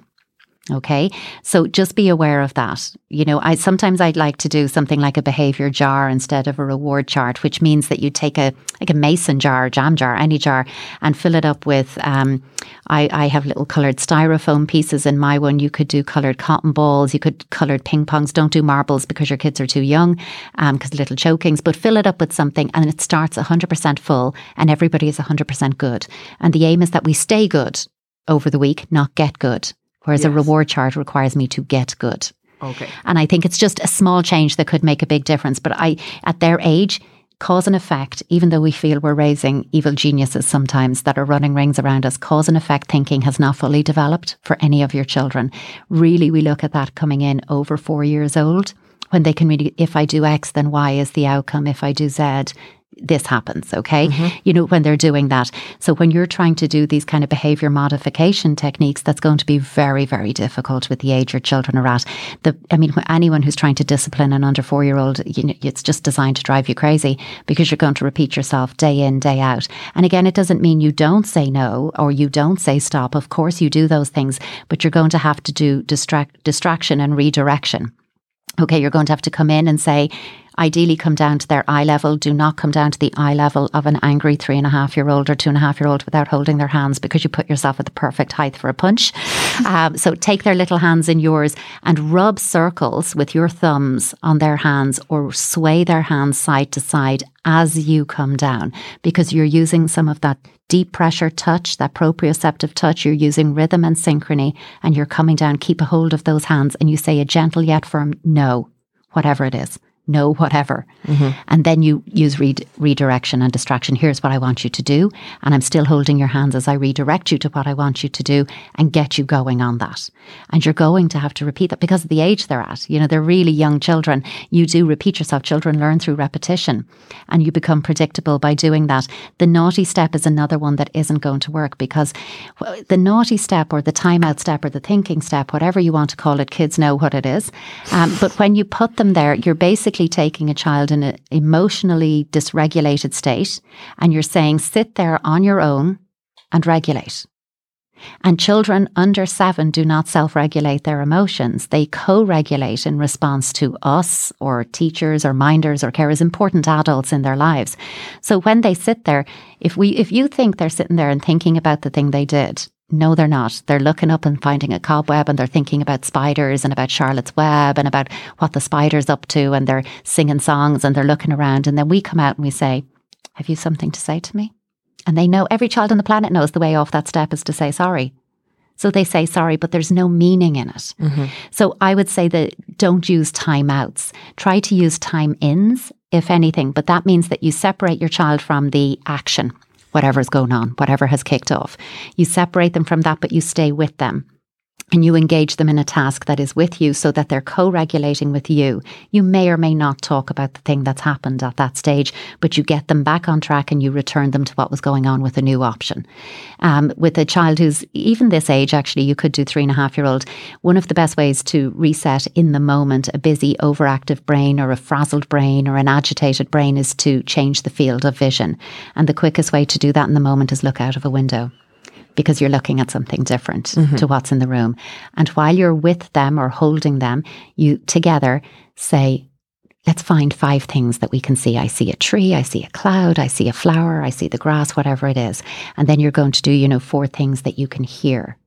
Okay. So just be aware of that. You know, I sometimes I'd like to do something like a behavior jar instead of a reward chart, which means that you take a like a mason jar, jam jar, any jar, and fill it up with um I, I have little coloured styrofoam pieces in my one. You could do coloured cotton balls, you could coloured ping pongs. Don't do marbles because your kids are too young, um, because little chokings, but fill it up with something and it starts hundred percent full and everybody is hundred percent good. And the aim is that we stay good over the week, not get good. Whereas a reward chart requires me to get good. Okay. And I think it's just a small change that could make a big difference. But I, at their age, cause and effect, even though we feel we're raising evil geniuses sometimes that are running rings around us, cause and effect thinking has not fully developed for any of your children. Really, we look at that coming in over four years old when they can really, if I do X, then Y is the outcome. If I do Z, this happens, okay? Mm-hmm. You know, when they're doing that. So when you're trying to do these kind of behavior modification techniques, that's going to be very, very difficult with the age your children are at. The, I mean, anyone who's trying to discipline an under four year old, you know, it's just designed to drive you crazy because you're going to repeat yourself day in, day out. And again, it doesn't mean you don't say no or you don't say stop. Of course, you do those things, but you're going to have to do distract, distraction and redirection okay, you're going to have to come in and say, ideally come down to their eye level. Do not come down to the eye level of an angry three and a half year old or two and a half year old without holding their hands because you put yourself at the perfect height for a punch. Um, so take their little hands in yours and rub circles with your thumbs on their hands or sway their hands side to side as you come down because you're using some of that deep pressure touch, that proprioceptive touch. You're using rhythm and synchrony and you're coming down. Keep a hold of those hands and you say a gentle yet firm no, whatever it is. No, whatever. And then you use re- redirection and distraction. Here's what I want you to do. And I'm still holding your hands as I redirect you to what I want you to do and get you going on that. And you're going to have to repeat that because of the age they're at. You know, they're really young children. You do repeat yourself. Children learn through repetition and you become predictable by doing that. The naughty step is another one that isn't going to work because the naughty step or the timeout step or the thinking step, whatever you want to call it, kids know what it is. Um, but when you put them there, you're basically taking a child in an emotionally dysregulated state and you're saying, sit there on your own and regulate. And children under seven do not self regulate their emotions. They co regulate in response to us or teachers or minders or carers, important adults in their lives. So when they sit there, if we if you think they're sitting there and thinking about the thing they did, no, they're not. They're looking up and finding a cobweb and they're thinking about spiders and about Charlotte's Web and about what the spider's up to and they're singing songs and they're looking around. And then we come out and we say, Have you something to say to me? And they know every child on the planet knows the way off that step is to say sorry. So they say sorry, but there's no meaning in it. Mm-hmm. So I would say that don't use timeouts. Try to use time ins, if anything, but that means that you separate your child from the action, whatever's going on, whatever has kicked off. You separate them from that, but you stay with them. And you engage them in a task that is with you so that they're co regulating with you. You may or may not talk about the thing that's happened at that stage, but you get them back on track and you return them to what was going on with a new option. Um, with a child who's even this age, actually, you could do three and a half year old. One of the best ways to reset in the moment a busy, overactive brain or a frazzled brain or an agitated brain is to change the field of vision. And the quickest way to do that in the moment is look out of a window because you're looking at something different mm-hmm. to what's in the room. And while you're with them or holding them, you together say, let's find five things that we can see. I see a tree, I see a cloud, I see a flower, I see the grass, whatever it is. And then you're going to do, you know, four things that you can hear.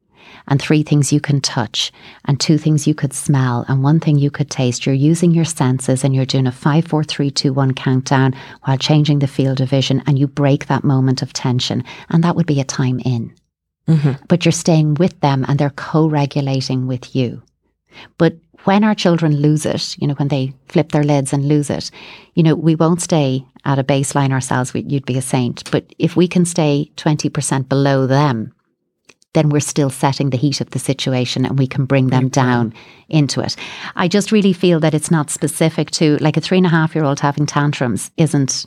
And three things you can touch, and two things you could smell, and one thing you could taste. You're using your senses and you're doing a five, four, three, two, one countdown while changing the field of vision, and you break that moment of tension. And that would be a time in Mm-hmm. but you're staying with them and they're co regulating with you. But when our children lose it, you know, when they flip their lids and lose it, you know, we won't stay at a baseline ourselves. We- You'd be a saint. But if we can stay 20% below them, then we're still setting the heat of the situation and we can bring them down into it. I just really feel that it's not specific to like a three and a half year old having tantrums isn't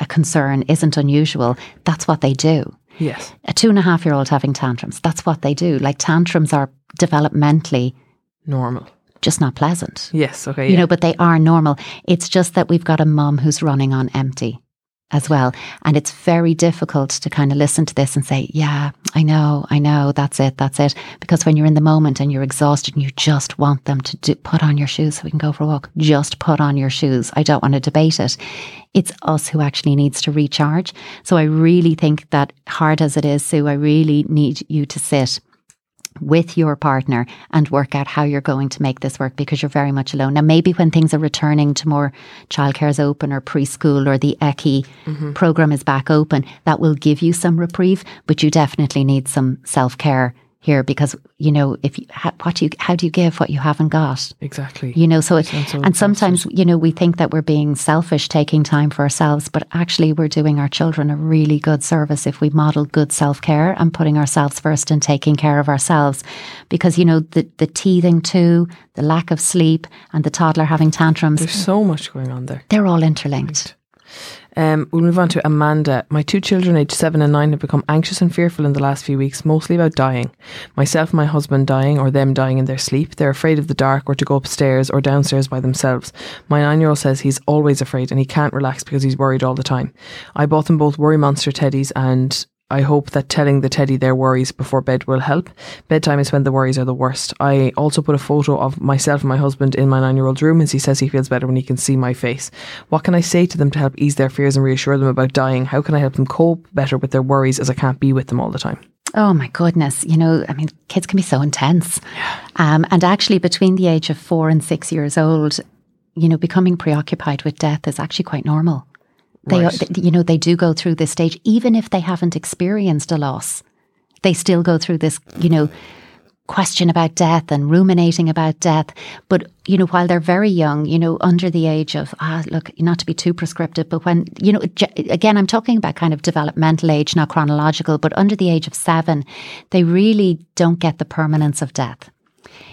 a concern, isn't unusual. That's what they do Yes. a two and a half year old having tantrums. That's what they do. Like tantrums are developmentally Normal. just not pleasant. Yes. Okay. You yeah. know, but they are normal. It's just that we've got a mum who's running on empty as well. And it's very difficult to kind of listen to this and say, yeah, I know, I know, that's it, that's it. Because when you're in the moment and you're exhausted and you just want them to do, put on your shoes so we can go for a walk, just put on your shoes. I don't want to debate it. It's us who actually needs to recharge. So I really think that hard as it is, Sue, I really need you to sit with your partner and work out how you're going to make this work because you're very much alone. Now, maybe when things are returning to more childcare is open or preschool or the ECI mm-hmm. program is back open, that will give you some reprieve, but you definitely need some self care here because, you know, if you, how, what do you, how do you give what you haven't got? exactly. You know, so it, so and sometimes, you know, we think that we're being selfish taking time for ourselves, but actually we're doing our children a really good service if we model good self care and putting ourselves first and taking care of ourselves. Because, you know, the, the teething too, the lack of sleep, and the toddler having tantrums, There's so much going on there. they're all interlinked. Um, we'll move on to Amanda. My two children, aged seven and nine, have become anxious and fearful in the last few weeks, mostly about dying. Myself and my husband dying or them dying in their sleep. They're afraid of the dark or to go upstairs or downstairs by themselves. My nine year old says he's always afraid and he can't relax because he's worried all the time. I bought them both Worry Monster teddies and I hope that telling the teddy their worries before bed will help. Bedtime is when the worries are the worst. I also put a photo of myself and my husband in my nine year old's room as he says he feels better when he can see my face. What can I say to them to help ease their fears and reassure them about dying? How can I help them cope better with their worries as I can't be with them all the time? Oh my goodness. You know, I mean, kids can be so intense. Um, and actually, between the age of four and six years old, you know, becoming preoccupied with death is actually quite normal. They, Right. they- you know, they do go through this stage, even if they haven't experienced a loss. They still go through this, you know, question about death and ruminating about death. But, you know, while they're very young, you know, under the age of, ah, look, not to be too prescriptive, but when, you know, again, I'm talking about kind of developmental age, not chronological, but under the age of seven, they really don't get the permanence of death.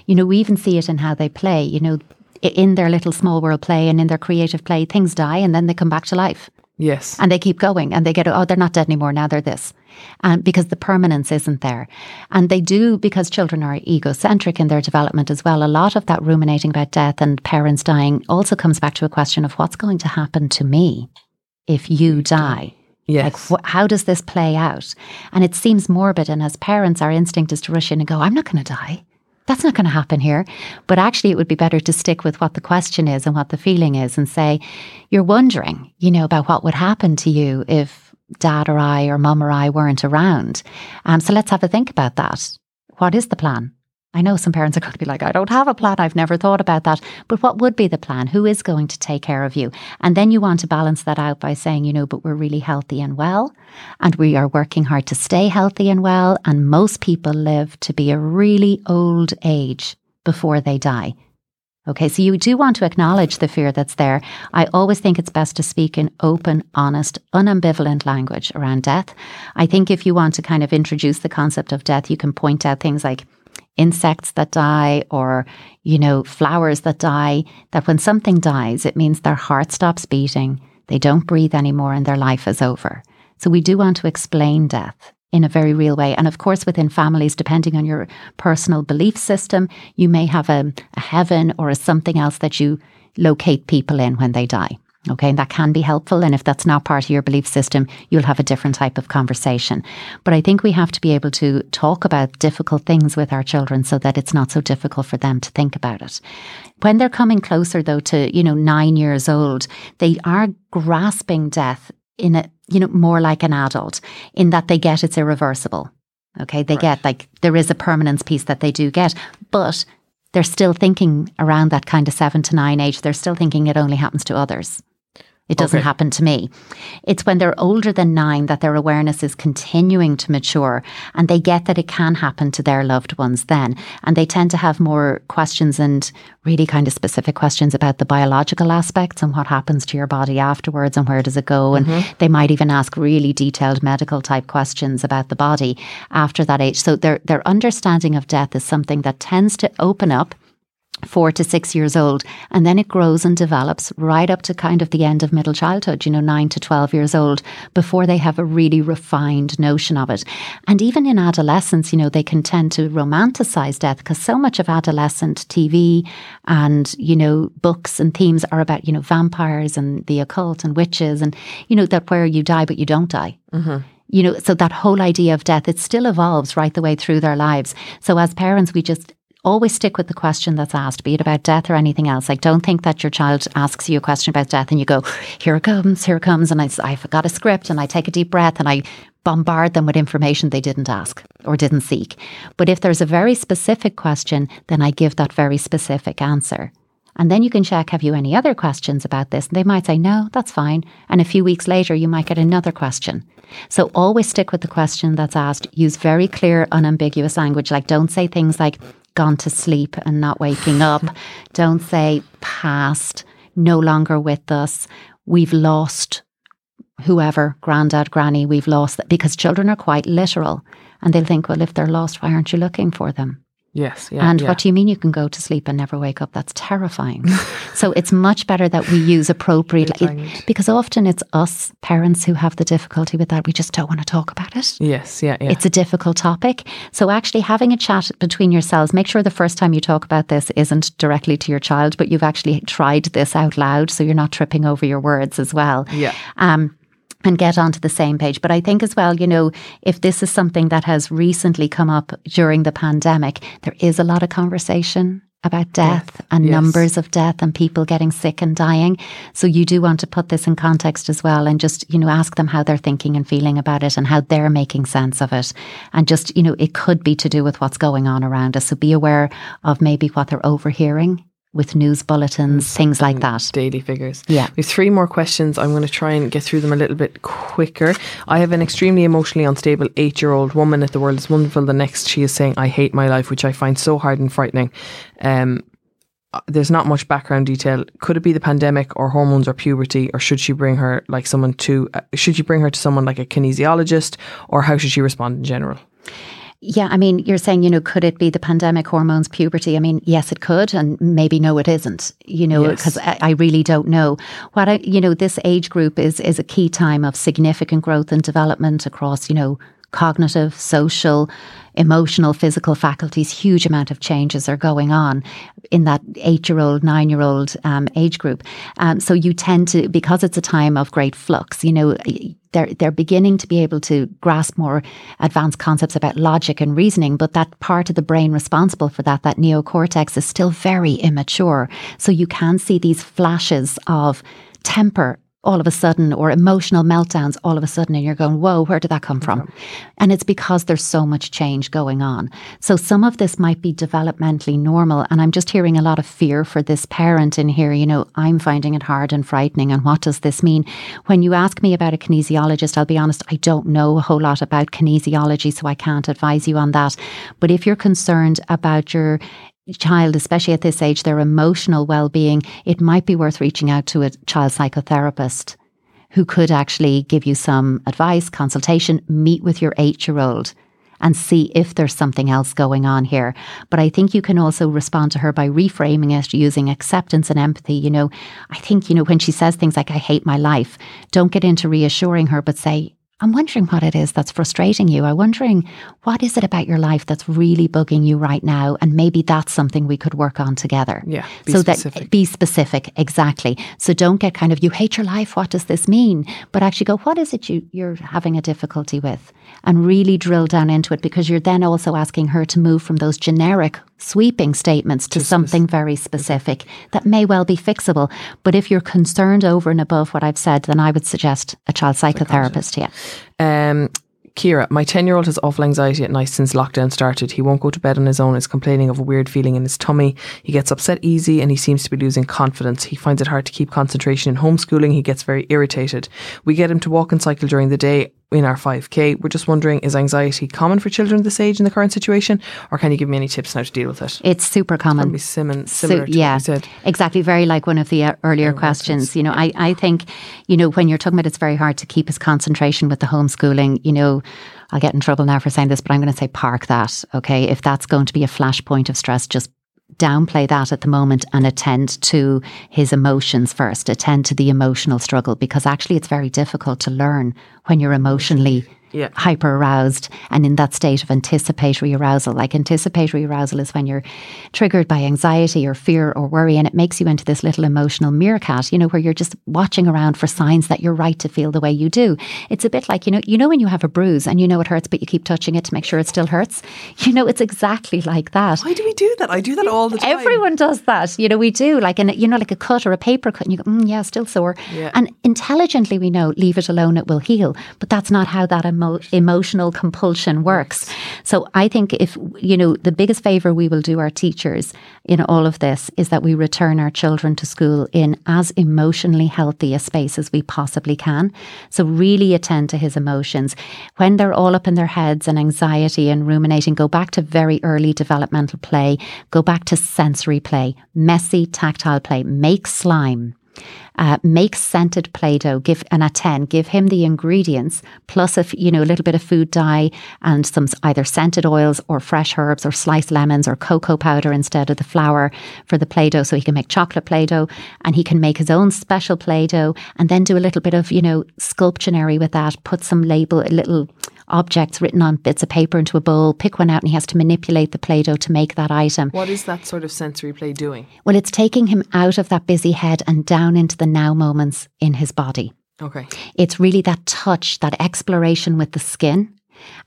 You know, we even see it in how they play, you know, in their little small world play and in their creative play, things die and then they come back to life Yes. and they keep going and they get oh they're not dead anymore now they're this. And because the permanence isn't there. And they do because children are egocentric in their development as well a lot of that ruminating about death and parents dying also comes back to a question of what's going to happen to me if you die. Yes. like wh- how does this play out? And it seems morbid and as parents our instinct is to rush in and go i'm not going to die that's not going to happen here. But actually, it would be better to stick with what the question is and what the feeling is and say, you're wondering, you know, about what would happen to you if dad or I or mum or I weren't around. Um, so let's have a think about that. What is the plan? I know some parents are going to be like, I don't have a plan. I've never thought about that. But what would be the plan? Who is going to take care of you? And then you want to balance that out by saying, you know, but we're really healthy and well, and we are working hard to stay healthy and well. And most people live to be a really old age before they die. Okay, so you do want to acknowledge the fear that's there. I always think it's best to speak in open, honest, unambivalent language around death. I think if you want to kind of introduce the concept of death, you can point out things like insects that die or, you know, flowers that die, that when something dies, it means their heart stops beating, they don't breathe anymore, and their life is over. So we do want to explain death in a very real way. And of course, within families, depending on your personal belief system, you may have a, a heaven or a something else that you locate people in when they die. Okay, and that can be helpful. And if that's not part of your belief system, you'll have a different type of conversation. But I think we have to be able to talk about difficult things with our children so that it's not so difficult for them to think about it. When they're coming closer, though, to, you know, nine years old, they are grasping death in a, you know, more like an adult in that they get it's irreversible. Okay, they right. get like there is a permanence piece that they do get, but they're still thinking around that kind of seven to nine age, they're still thinking it only happens to others. It doesn't okay. happen to me. It's when they're older than nine that their awareness is continuing to mature and they get that it can happen to their loved ones then. And they tend to have more questions and really kind of specific questions about the biological aspects and what happens to your body afterwards and where does it go. And mm-hmm. they might even ask really detailed medical type questions about the body after that age. So their, their understanding of death is something that tends to open up four to six years old. And then it grows and develops right up to kind of the end of middle childhood, you know, nine to 12 years old, before they have a really refined notion of it. And even in adolescence, you know, they can tend to romanticize death because so much of adolescent TV and, you know, books and themes are about, you know, vampires and the occult and witches and, you know, that where you die, but you don't die. Mm-hmm you know, so that whole idea of death, it still evolves right the way through their lives. So as parents, we just always stick with the question that's asked, be it about death or anything else. Like, don't think that your child asks you a question about death and you go, here it comes, here it comes. And I, I've got a script and I take a deep breath and I bombard them with information they didn't ask or didn't seek. But if there's a very specific question, then I give that very specific answer. And then you can check, have you any other questions about this? And they might say, no, that's fine. And a few weeks later, you might get another question. So always stick with the question that's asked. Use very clear, unambiguous language. Like, don't say things like, gone to sleep and not waking up. Don't say past, no longer with us. We've lost whoever, granddad, granny, we've lost that because children are quite literal and they'll think, well, if they're lost, why aren't you looking for them? Yes. Yeah, and yeah. what do you mean you can go to sleep and never wake up? That's terrifying. so it's much better that we use appropriate it, because often it's us parents who have the difficulty with that. We just don't want to talk about it. Yes. Yeah. yeah. It's a difficult topic. So actually having a chat between yourselves, make sure the first time you talk about this isn't directly to your child, but you've actually tried this out loud, so you're not tripping over your words as well. Yeah. Um, and get onto the same page. But I think as well, you know, if this is something that has recently come up during the pandemic, there is a lot of conversation about death and yes. numbers of death and people getting sick and dying. So you do want to put this in context as well and just, you know, ask them how they're thinking and feeling about it and how they're making sense of it. And just, you know, it could be to do with what's going on around us. So be aware of maybe what they're overhearing with news bulletins, things like that. Daily figures. Yeah. There's three more questions. I'm going to try and get through them a little bit quicker. I have an extremely emotionally unstable eight year old woman at the world is wonderful. The next, she is saying, I hate my life, which I find so hard and frightening. Um, uh, there's not much background detail. Could it be the pandemic or hormones or puberty, or should she bring her like someone to? Uh, should you bring her to someone like a kinesiologist, or how should she respond in general? Yeah, I mean, you're saying, you know, could it be the pandemic, hormones, puberty? I mean, yes, it could, and maybe no, it isn't. You know, because yes. I, I, really don't know. What I, you know, this age group is is a key time of significant growth and development across, you know, cognitive, social, emotional, physical faculties, huge amount of changes are going on in that eight year old, nine year old um, age group. Um, so you tend to, because it's a time of great flux, you know, they're, they're beginning to be able to grasp more advanced concepts about logic and reasoning, but that part of the brain responsible for that, that neocortex, is still very immature. So you can see these flashes of temper all of a sudden or emotional meltdowns all of a sudden and you're going whoa where did that come from? And it's because there's so much change going on. So some of this might be developmentally normal and i'm just hearing a lot of fear for this parent in here. You know i'm finding it hard and frightening and what does this mean? When you ask me about a kinesiologist i'll be honest i don't know a whole lot about kinesiology so i can't advise you on that. But if you're concerned about your child, especially at this age, their emotional well being, it might be worth reaching out to a child psychotherapist who could actually give you some advice, consultation, meet with your eight year old and see if there's something else going on here. But I think you can also respond to her by reframing it using acceptance and empathy. You know, I think, you know, when she says things like, I hate my life, don't get into reassuring her, but say, I'm wondering what it is that's frustrating you. I'm wondering what is it about your life that's really bugging you right now? And maybe that's something we could work on together. Yeah, be so specific. that be specific, exactly. So don't get kind of you hate your life. What does this mean? But actually go, what is it you you're having a difficulty with? And really drill down into it because you're then also asking her to move from those generic sweeping statements to something very specific that may well be fixable. But if you're concerned over and above what I've said, then I would suggest a child psychotherapist. Yeah. Um, Kira, my 10 year old has awful anxiety at night since lockdown started. He won't go to bed on his own, is complaining of a weird feeling in his tummy. He gets upset easy and he seems to be losing confidence. He finds it hard to keep concentration in homeschooling. He gets very irritated. We get him to walk and cycle during the day in our 5K. We're just wondering is anxiety common for children this age in the current situation, or can you give me any tips now to deal with it? It's super common. Probably sim- similar So- to yeah, what you said. exactly. Very like one of the uh, earlier questions. You know, I, I think, you know, when you're talking about it's very hard to keep his concentration with the homeschooling, you know, I'll get in trouble now for saying this, but I'm going to say park that. Okay. If that's going to be a flashpoint of stress, just downplay that at the moment and attend to his emotions first, attend to the emotional struggle, because actually it's very difficult to learn when you're emotionally Yeah. hyper aroused and in that state of anticipatory arousal. Like anticipatory arousal is when you're triggered by anxiety or fear or worry, and it makes you into this little emotional meerkat, you know, where you're just watching around for signs that you're right to feel the way you do. It's a bit like, you know, you know when you have a bruise and you know it hurts, but you keep touching it to make sure it still hurts. You know, it's exactly like that. Why do we do that? I do that all the time. Everyone does that. You know, we do. Like, in, you know, like a cut or a paper cut, and you go, mm, yeah, still sore. Yeah. And intelligently, we know, leave it alone, it will heal. But that's not how that emo- emotional compulsion works. So I think if, you know, the biggest favor we will do our teachers in all of this is that we return our children to school in as emotionally healthy a space as we possibly can. So really attend to his emotions. When they're all up in their heads and anxiety and ruminating, go back to very early developmental play, go back to sensory play, messy tactile play, make slime. Uh, make scented play-doh. Give and at ten, give him the ingredients plus a f- you know a little bit of food dye and some either scented oils or fresh herbs or sliced lemons or cocoa powder instead of the flour for the play-doh, so he can make chocolate play-doh and he can make his own special play-doh and then do a little bit of you know sculptionary with that. Put some label, a little objects written on bits of paper into a bowl. Pick one out and he has to manipulate the play-doh to make that item. What is that sort of sensory play doing? Well, it's taking him out of that busy head and down into the now moments in his body. Okay. It's really that touch, that exploration with the skin.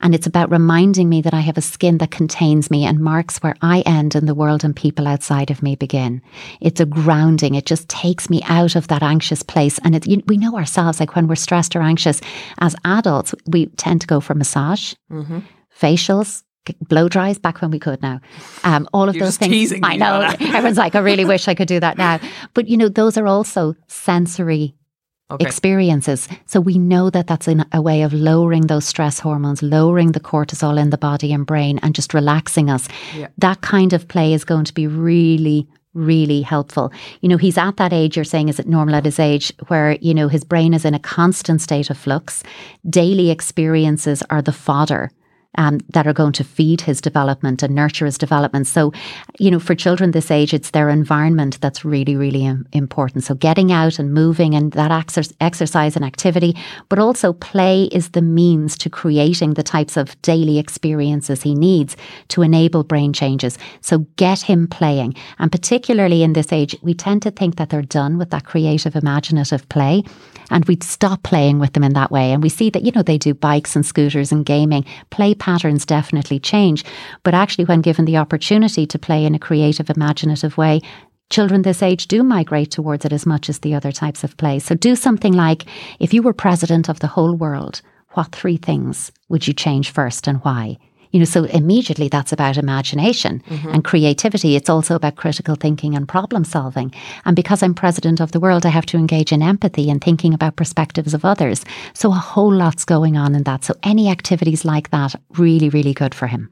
And it's about reminding me that I have a skin that contains me and marks where I end and the world and people outside of me begin. It's a grounding. It just takes me out of that anxious place. And it, you, we know ourselves, like when we're stressed or anxious, as adults, we tend to go for massage, Mm-hmm. facials, blow dries back when we could now. Um, all of You're those things. teasing I know. now. Everyone's like, I really wish I could do that now. But, you know, those are also sensory Okay. experiences. So we know that that's in a way of lowering those stress hormones, lowering the cortisol in the body and brain, and just relaxing us. Yeah. That kind of play is going to be really. Really helpful. You know, he's at that age, you're saying, is it normal at his age, where, you know, his brain is in a constant state of flux. Daily experiences are the fodder um, that are going to feed his development and nurture his development. So, you know, for children this age, it's their environment that's really, really important. So, getting out and moving and that exer- exercise and activity, but also play is the means to creating the types of daily experiences he needs to enable brain changes. So, get him playing. And particularly in this age, we tend to think that they're done with that creative, imaginative play. And we'd stop playing with them in that way. And we see that, you know, they do bikes and scooters and gaming. Play patterns definitely change. But actually, when given the opportunity to play in a creative, imaginative way, children this age do migrate towards it as much as the other types of play. So do something like if you were president of the whole world, what three things would you change first and why? You know, so immediately that's about imagination mm-hmm. and creativity. It's also about critical thinking and problem solving. And because I'm president of the world, I have to engage in empathy and thinking about perspectives of others. So a whole lot's going on in that. So any activities like that, really, really good for him.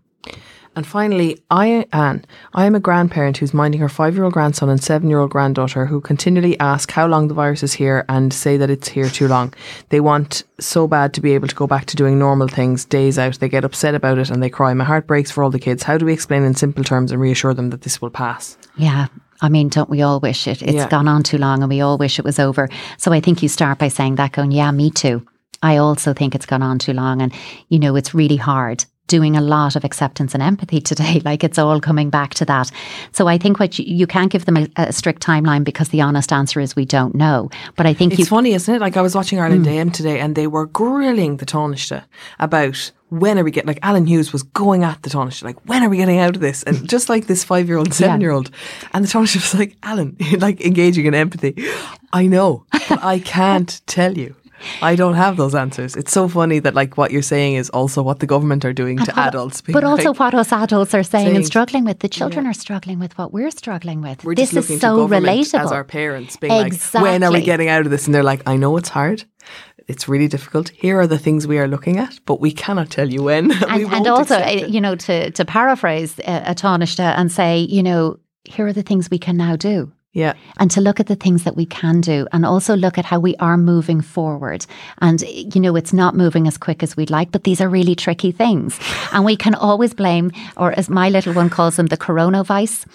And finally, I, Anne, I am a grandparent who's minding her five year old grandson and seven year old granddaughter who continually ask how long the virus is here and say that it's here too long. They want so bad to be able to go back to doing normal things days out. They get upset about it and they cry. My heart breaks for all the kids. How do we explain in simple terms and reassure them that this will pass? Yeah. I mean, don't we all wish it? It's Yeah. gone on too long and we all wish it was over. So I think you start by saying that, going, yeah, me too. I also think it's gone on too long. And, you know, it's really hard doing a lot of acceptance and empathy today. Like it's all coming back to that. So I think what you, you can't give them a, a, strict timeline because the honest answer is we don't know. But I think it's you, funny, isn't it? Like I was watching Ireland hmm. AM today and they were grilling the Taoiseach about when are we getting, like Alan Hughes was going at the Taoiseach, like when are we getting out of this? And just like this five year old, seven year old. And the Taoiseach was like, Alan, like engaging in empathy. I know, but I can't tell you. I don't have those answers. It's so funny that like what you're saying is also what the government are doing to what- adults. But also what us adults are saying, saying- and struggling with. The children are struggling with what we're struggling with. we're this is so to relatable. as our parents, being like, when are we getting out of this? And they're like, I know it's hard. It's really difficult. Here are the things we are looking at, but we cannot tell you when. and, and also, you know, to to paraphrase uh, and say, you know, here are the things we can now do. Yeah. and to look at the things that we can do and also look at how we are moving forward. And, you know, it's not moving as quick as we'd like, but these are really tricky things. And we can always blame, or as my little one calls them, the coronavirus.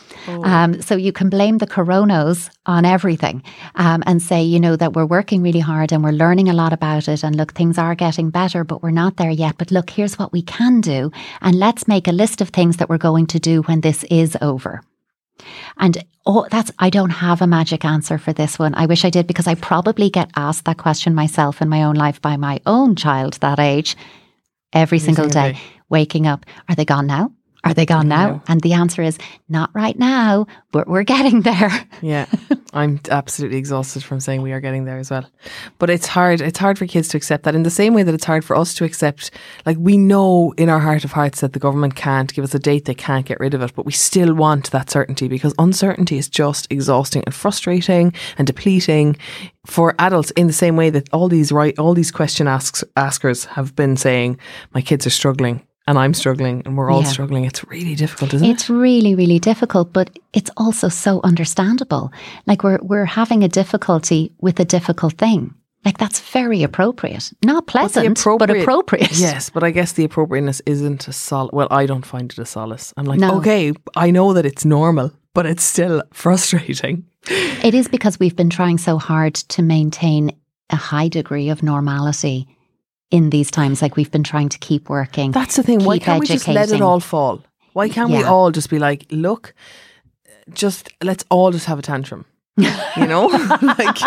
Um, so you can blame the coronos on everything um, and say, you know, that we're working really hard and we're learning a lot about it. And look, things are getting better, but we're not there yet. But look, here's what we can do. And let's make a list of things that we're going to do when this is over. And oh, that's, I don't have a magic answer for this one. I wish I did because I probably get asked that question myself in my own life by my own child that age every single single day, day. waking up. Are they gone now? Are they gone now? And the answer is not right now, but we're getting there. Yeah, I'm absolutely exhausted from saying we are getting there as well. But it's hard. It's hard for kids to accept that in the same way that it's hard for us to accept. Like we know in our heart of hearts that the government can't give us a date; they can't get rid of it. But we still want that certainty because uncertainty is just exhausting and frustrating and depleting for adults. In the same way that all these right, all these question asks, askers have been saying, "My kids are struggling." And I'm struggling, and we're all Yeah. struggling. It's really difficult, isn't it? It's really, really difficult, but it's also so understandable. Like we're we're having a difficulty with a difficult thing. Like that's very appropriate. Not pleasant, but appropriate. Yes, but I guess the appropriateness isn't a sol. Well, I don't find it a solace. I'm like, No. okay, I know that it's normal, but it's still frustrating. It is because we've been trying so hard to maintain a high degree of normality in these times. Like we've been trying to keep working. That's the thing. Why can't we just let it all fall? Why can't we all just be like, look, just let's all just have a tantrum. You know, like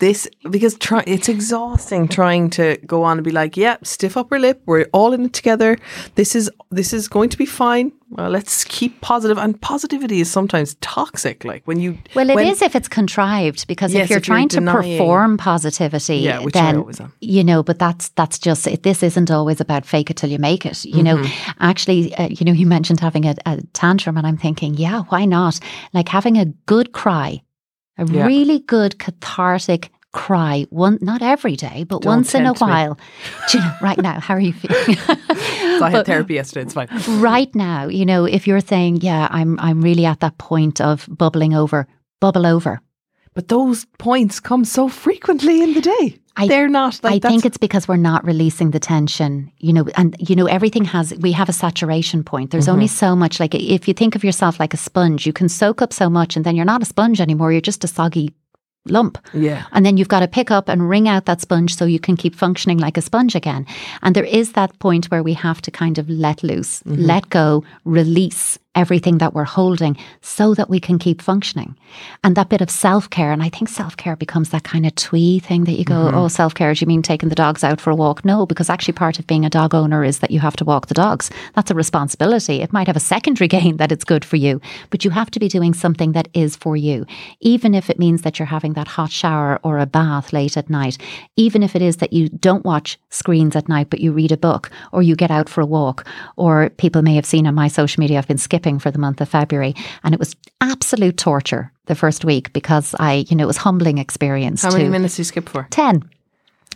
this because try, it's exhausting trying to go on and be like, yeah, stiff upper lip. We're all in it together. This is this is going to be fine. Well, let's keep positive. And positivity is sometimes toxic. Like when you Well, it is when- if it's contrived, because Yes, if you're if you're trying to denying- perform positivity, Yeah, which I then always am. you know. But that's that's just it, this isn't always about fake it till you make it. You know, Mm-hmm. actually, uh, you know, you mentioned having a, a tantrum, and I'm thinking, yeah, why not? Like having a good cry, a Yeah. really good cathartic cry. One, not every day, but Don't once in a while. Do you know, right now, how are you feeling? I had therapy yesterday. It's fine. right now, you know, if you're saying, yeah, I'm I'm really at that point of bubbling over, bubble over. But those points come so frequently in the day. I- They're not like I think it's because we're not releasing the tension, you know, and you know everything has we have a saturation point. There's only Mm-hmm. so much like if you think of yourself like a sponge, you can soak up so much and then you're not a sponge anymore, you're just a soggy lump. yeah. And then you've got to pick up and wring out that sponge so you can keep functioning like a sponge again. And there is that point where we have to kind of let loose, Mm-hmm. let go, release everything that we're holding so that we can keep functioning. And that bit of self care, and I think self care becomes that kind of twee thing that you go, Mm-hmm. oh, self care, do you mean taking the dogs out for a walk? No, because actually part of being a dog owner is that you have to walk the dogs. That's a responsibility. It might have a secondary gain that it's good for you, but you have to be doing something that is for you, even if it means that you're having that hot shower or a bath late at night, even if it is that you don't watch screens at night, but you read a book or you get out for a walk, or people may have seen on my social media, I've been skipping for the month of February, and it was absolute torture the first week because I, you know, it was humbling experience. How many minutes do you skip for? 10.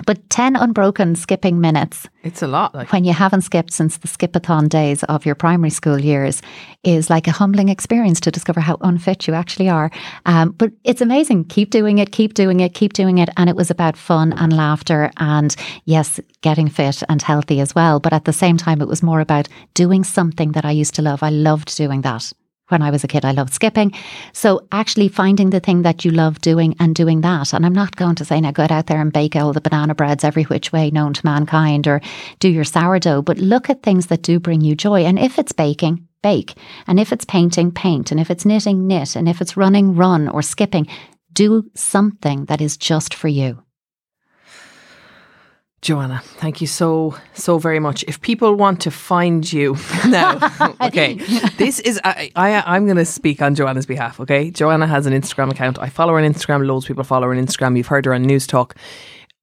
But 10 unbroken skipping minutes It's a lot. Like when you haven't skipped since the skipathon days of your primary school years is like a humbling experience to discover how unfit you actually are. Um, but it's amazing. Keep doing it, keep doing it, keep doing it. And it was about fun and laughter and, yes, getting fit and healthy as well. But at the same time, it was more about doing something that I used to love. I loved doing that. When I was a kid, I loved skipping. So actually finding the thing that you love doing and doing that. And I'm not going to say now go out there and bake all the banana breads every which way known to mankind or do your sourdough, but look at things that do bring you joy. And if it's baking, bake. And if it's painting, paint. And if it's knitting, knit. And if it's running, run or skipping, do something that is just for you. Joanna, thank you so so very much. If people want to find you now, okay, this is I, I I'm going to speak on Joanna's behalf. Okay, Joanna has an Instagram account. I follow her on Instagram. Loads of people follow her on Instagram. You've heard her on Newstalk.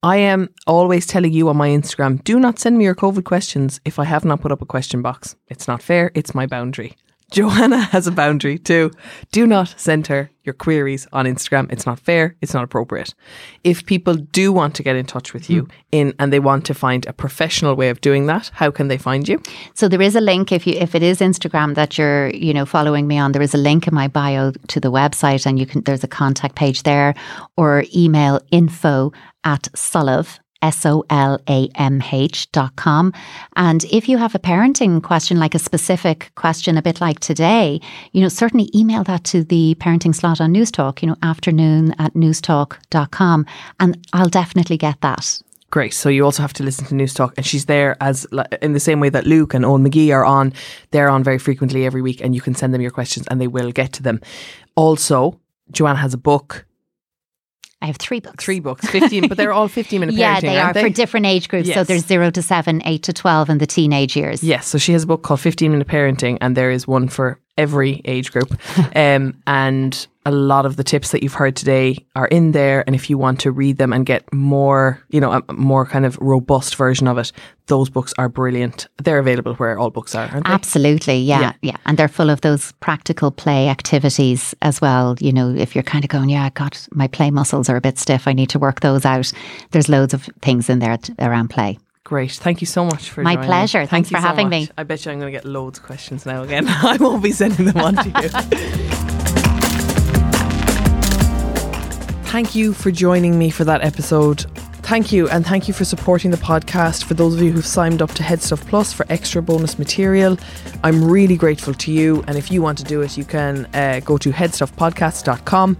I am always telling you on my Instagram: do not send me your COVID questions if I have not put up a question box. It's not fair. It's my boundary. Joanna has a boundary too. Do not send her your queries on Instagram. It's not fair. It's not appropriate. If people do want to get in touch with you hmm. in and they want to find a professional way of doing that, how can they find you? So there is a link if you if it is Instagram that you're, you know, following me on, there is a link in my bio to the website and you can there's a contact page there or email info at Solamh S O L A M H dot com. And if you have a parenting question, like a specific question, a bit like today, you know, certainly email that to the parenting slot on Newstalk, you know, afternoon at newstalk.com. And I'll definitely get that. Great. So you also have to listen to Newstalk, and she's there as in the same way that Luke and Owen McGee are on. They're on very frequently every week, and you can send them your questions, and they will get to them. Also, Joanne has a book I have three books. Three books, 15, but they're all 15 minute yeah, parenting. Yeah, they are they? for different age groups. Yes. So there's zero to seven, eight to 12, and the teenage years. Yes. So she has a book called 15 Minute Parenting, and there is one for every age group. um, and a lot of the tips that you've heard today are in there. And if you want to read them and get more, you know, a more kind of robust version of it, those books are brilliant. They're available where all books are, aren't they? Absolutely, yeah, Yeah. yeah, And they're full of those practical play activities as well. You know, if you're kind of going, yeah, God, my play muscles are a bit stiff, I need to work those out. There's loads of things in there around play. Great. Thank you so much for My pleasure. Thank Thanks for so having much. me. I bet you I'm going to get loads of questions now again. I won't be sending them on to you. Thank you for joining me for that episode. Thank you, and thank you for supporting the podcast. For those of you who've signed up to HeadStuff Plus for extra bonus material, I'm really grateful to you. And if you want to do it, you can uh, go to headstuffpodcast.com.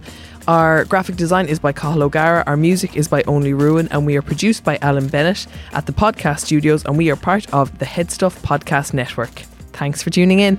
Our graphic design is by Cathal O'Gara. Our music is by Only Ruin, and we are produced by Alan Bennett at the podcast studios. And we are part of the HeadStuff Podcast Network. Thanks for tuning in.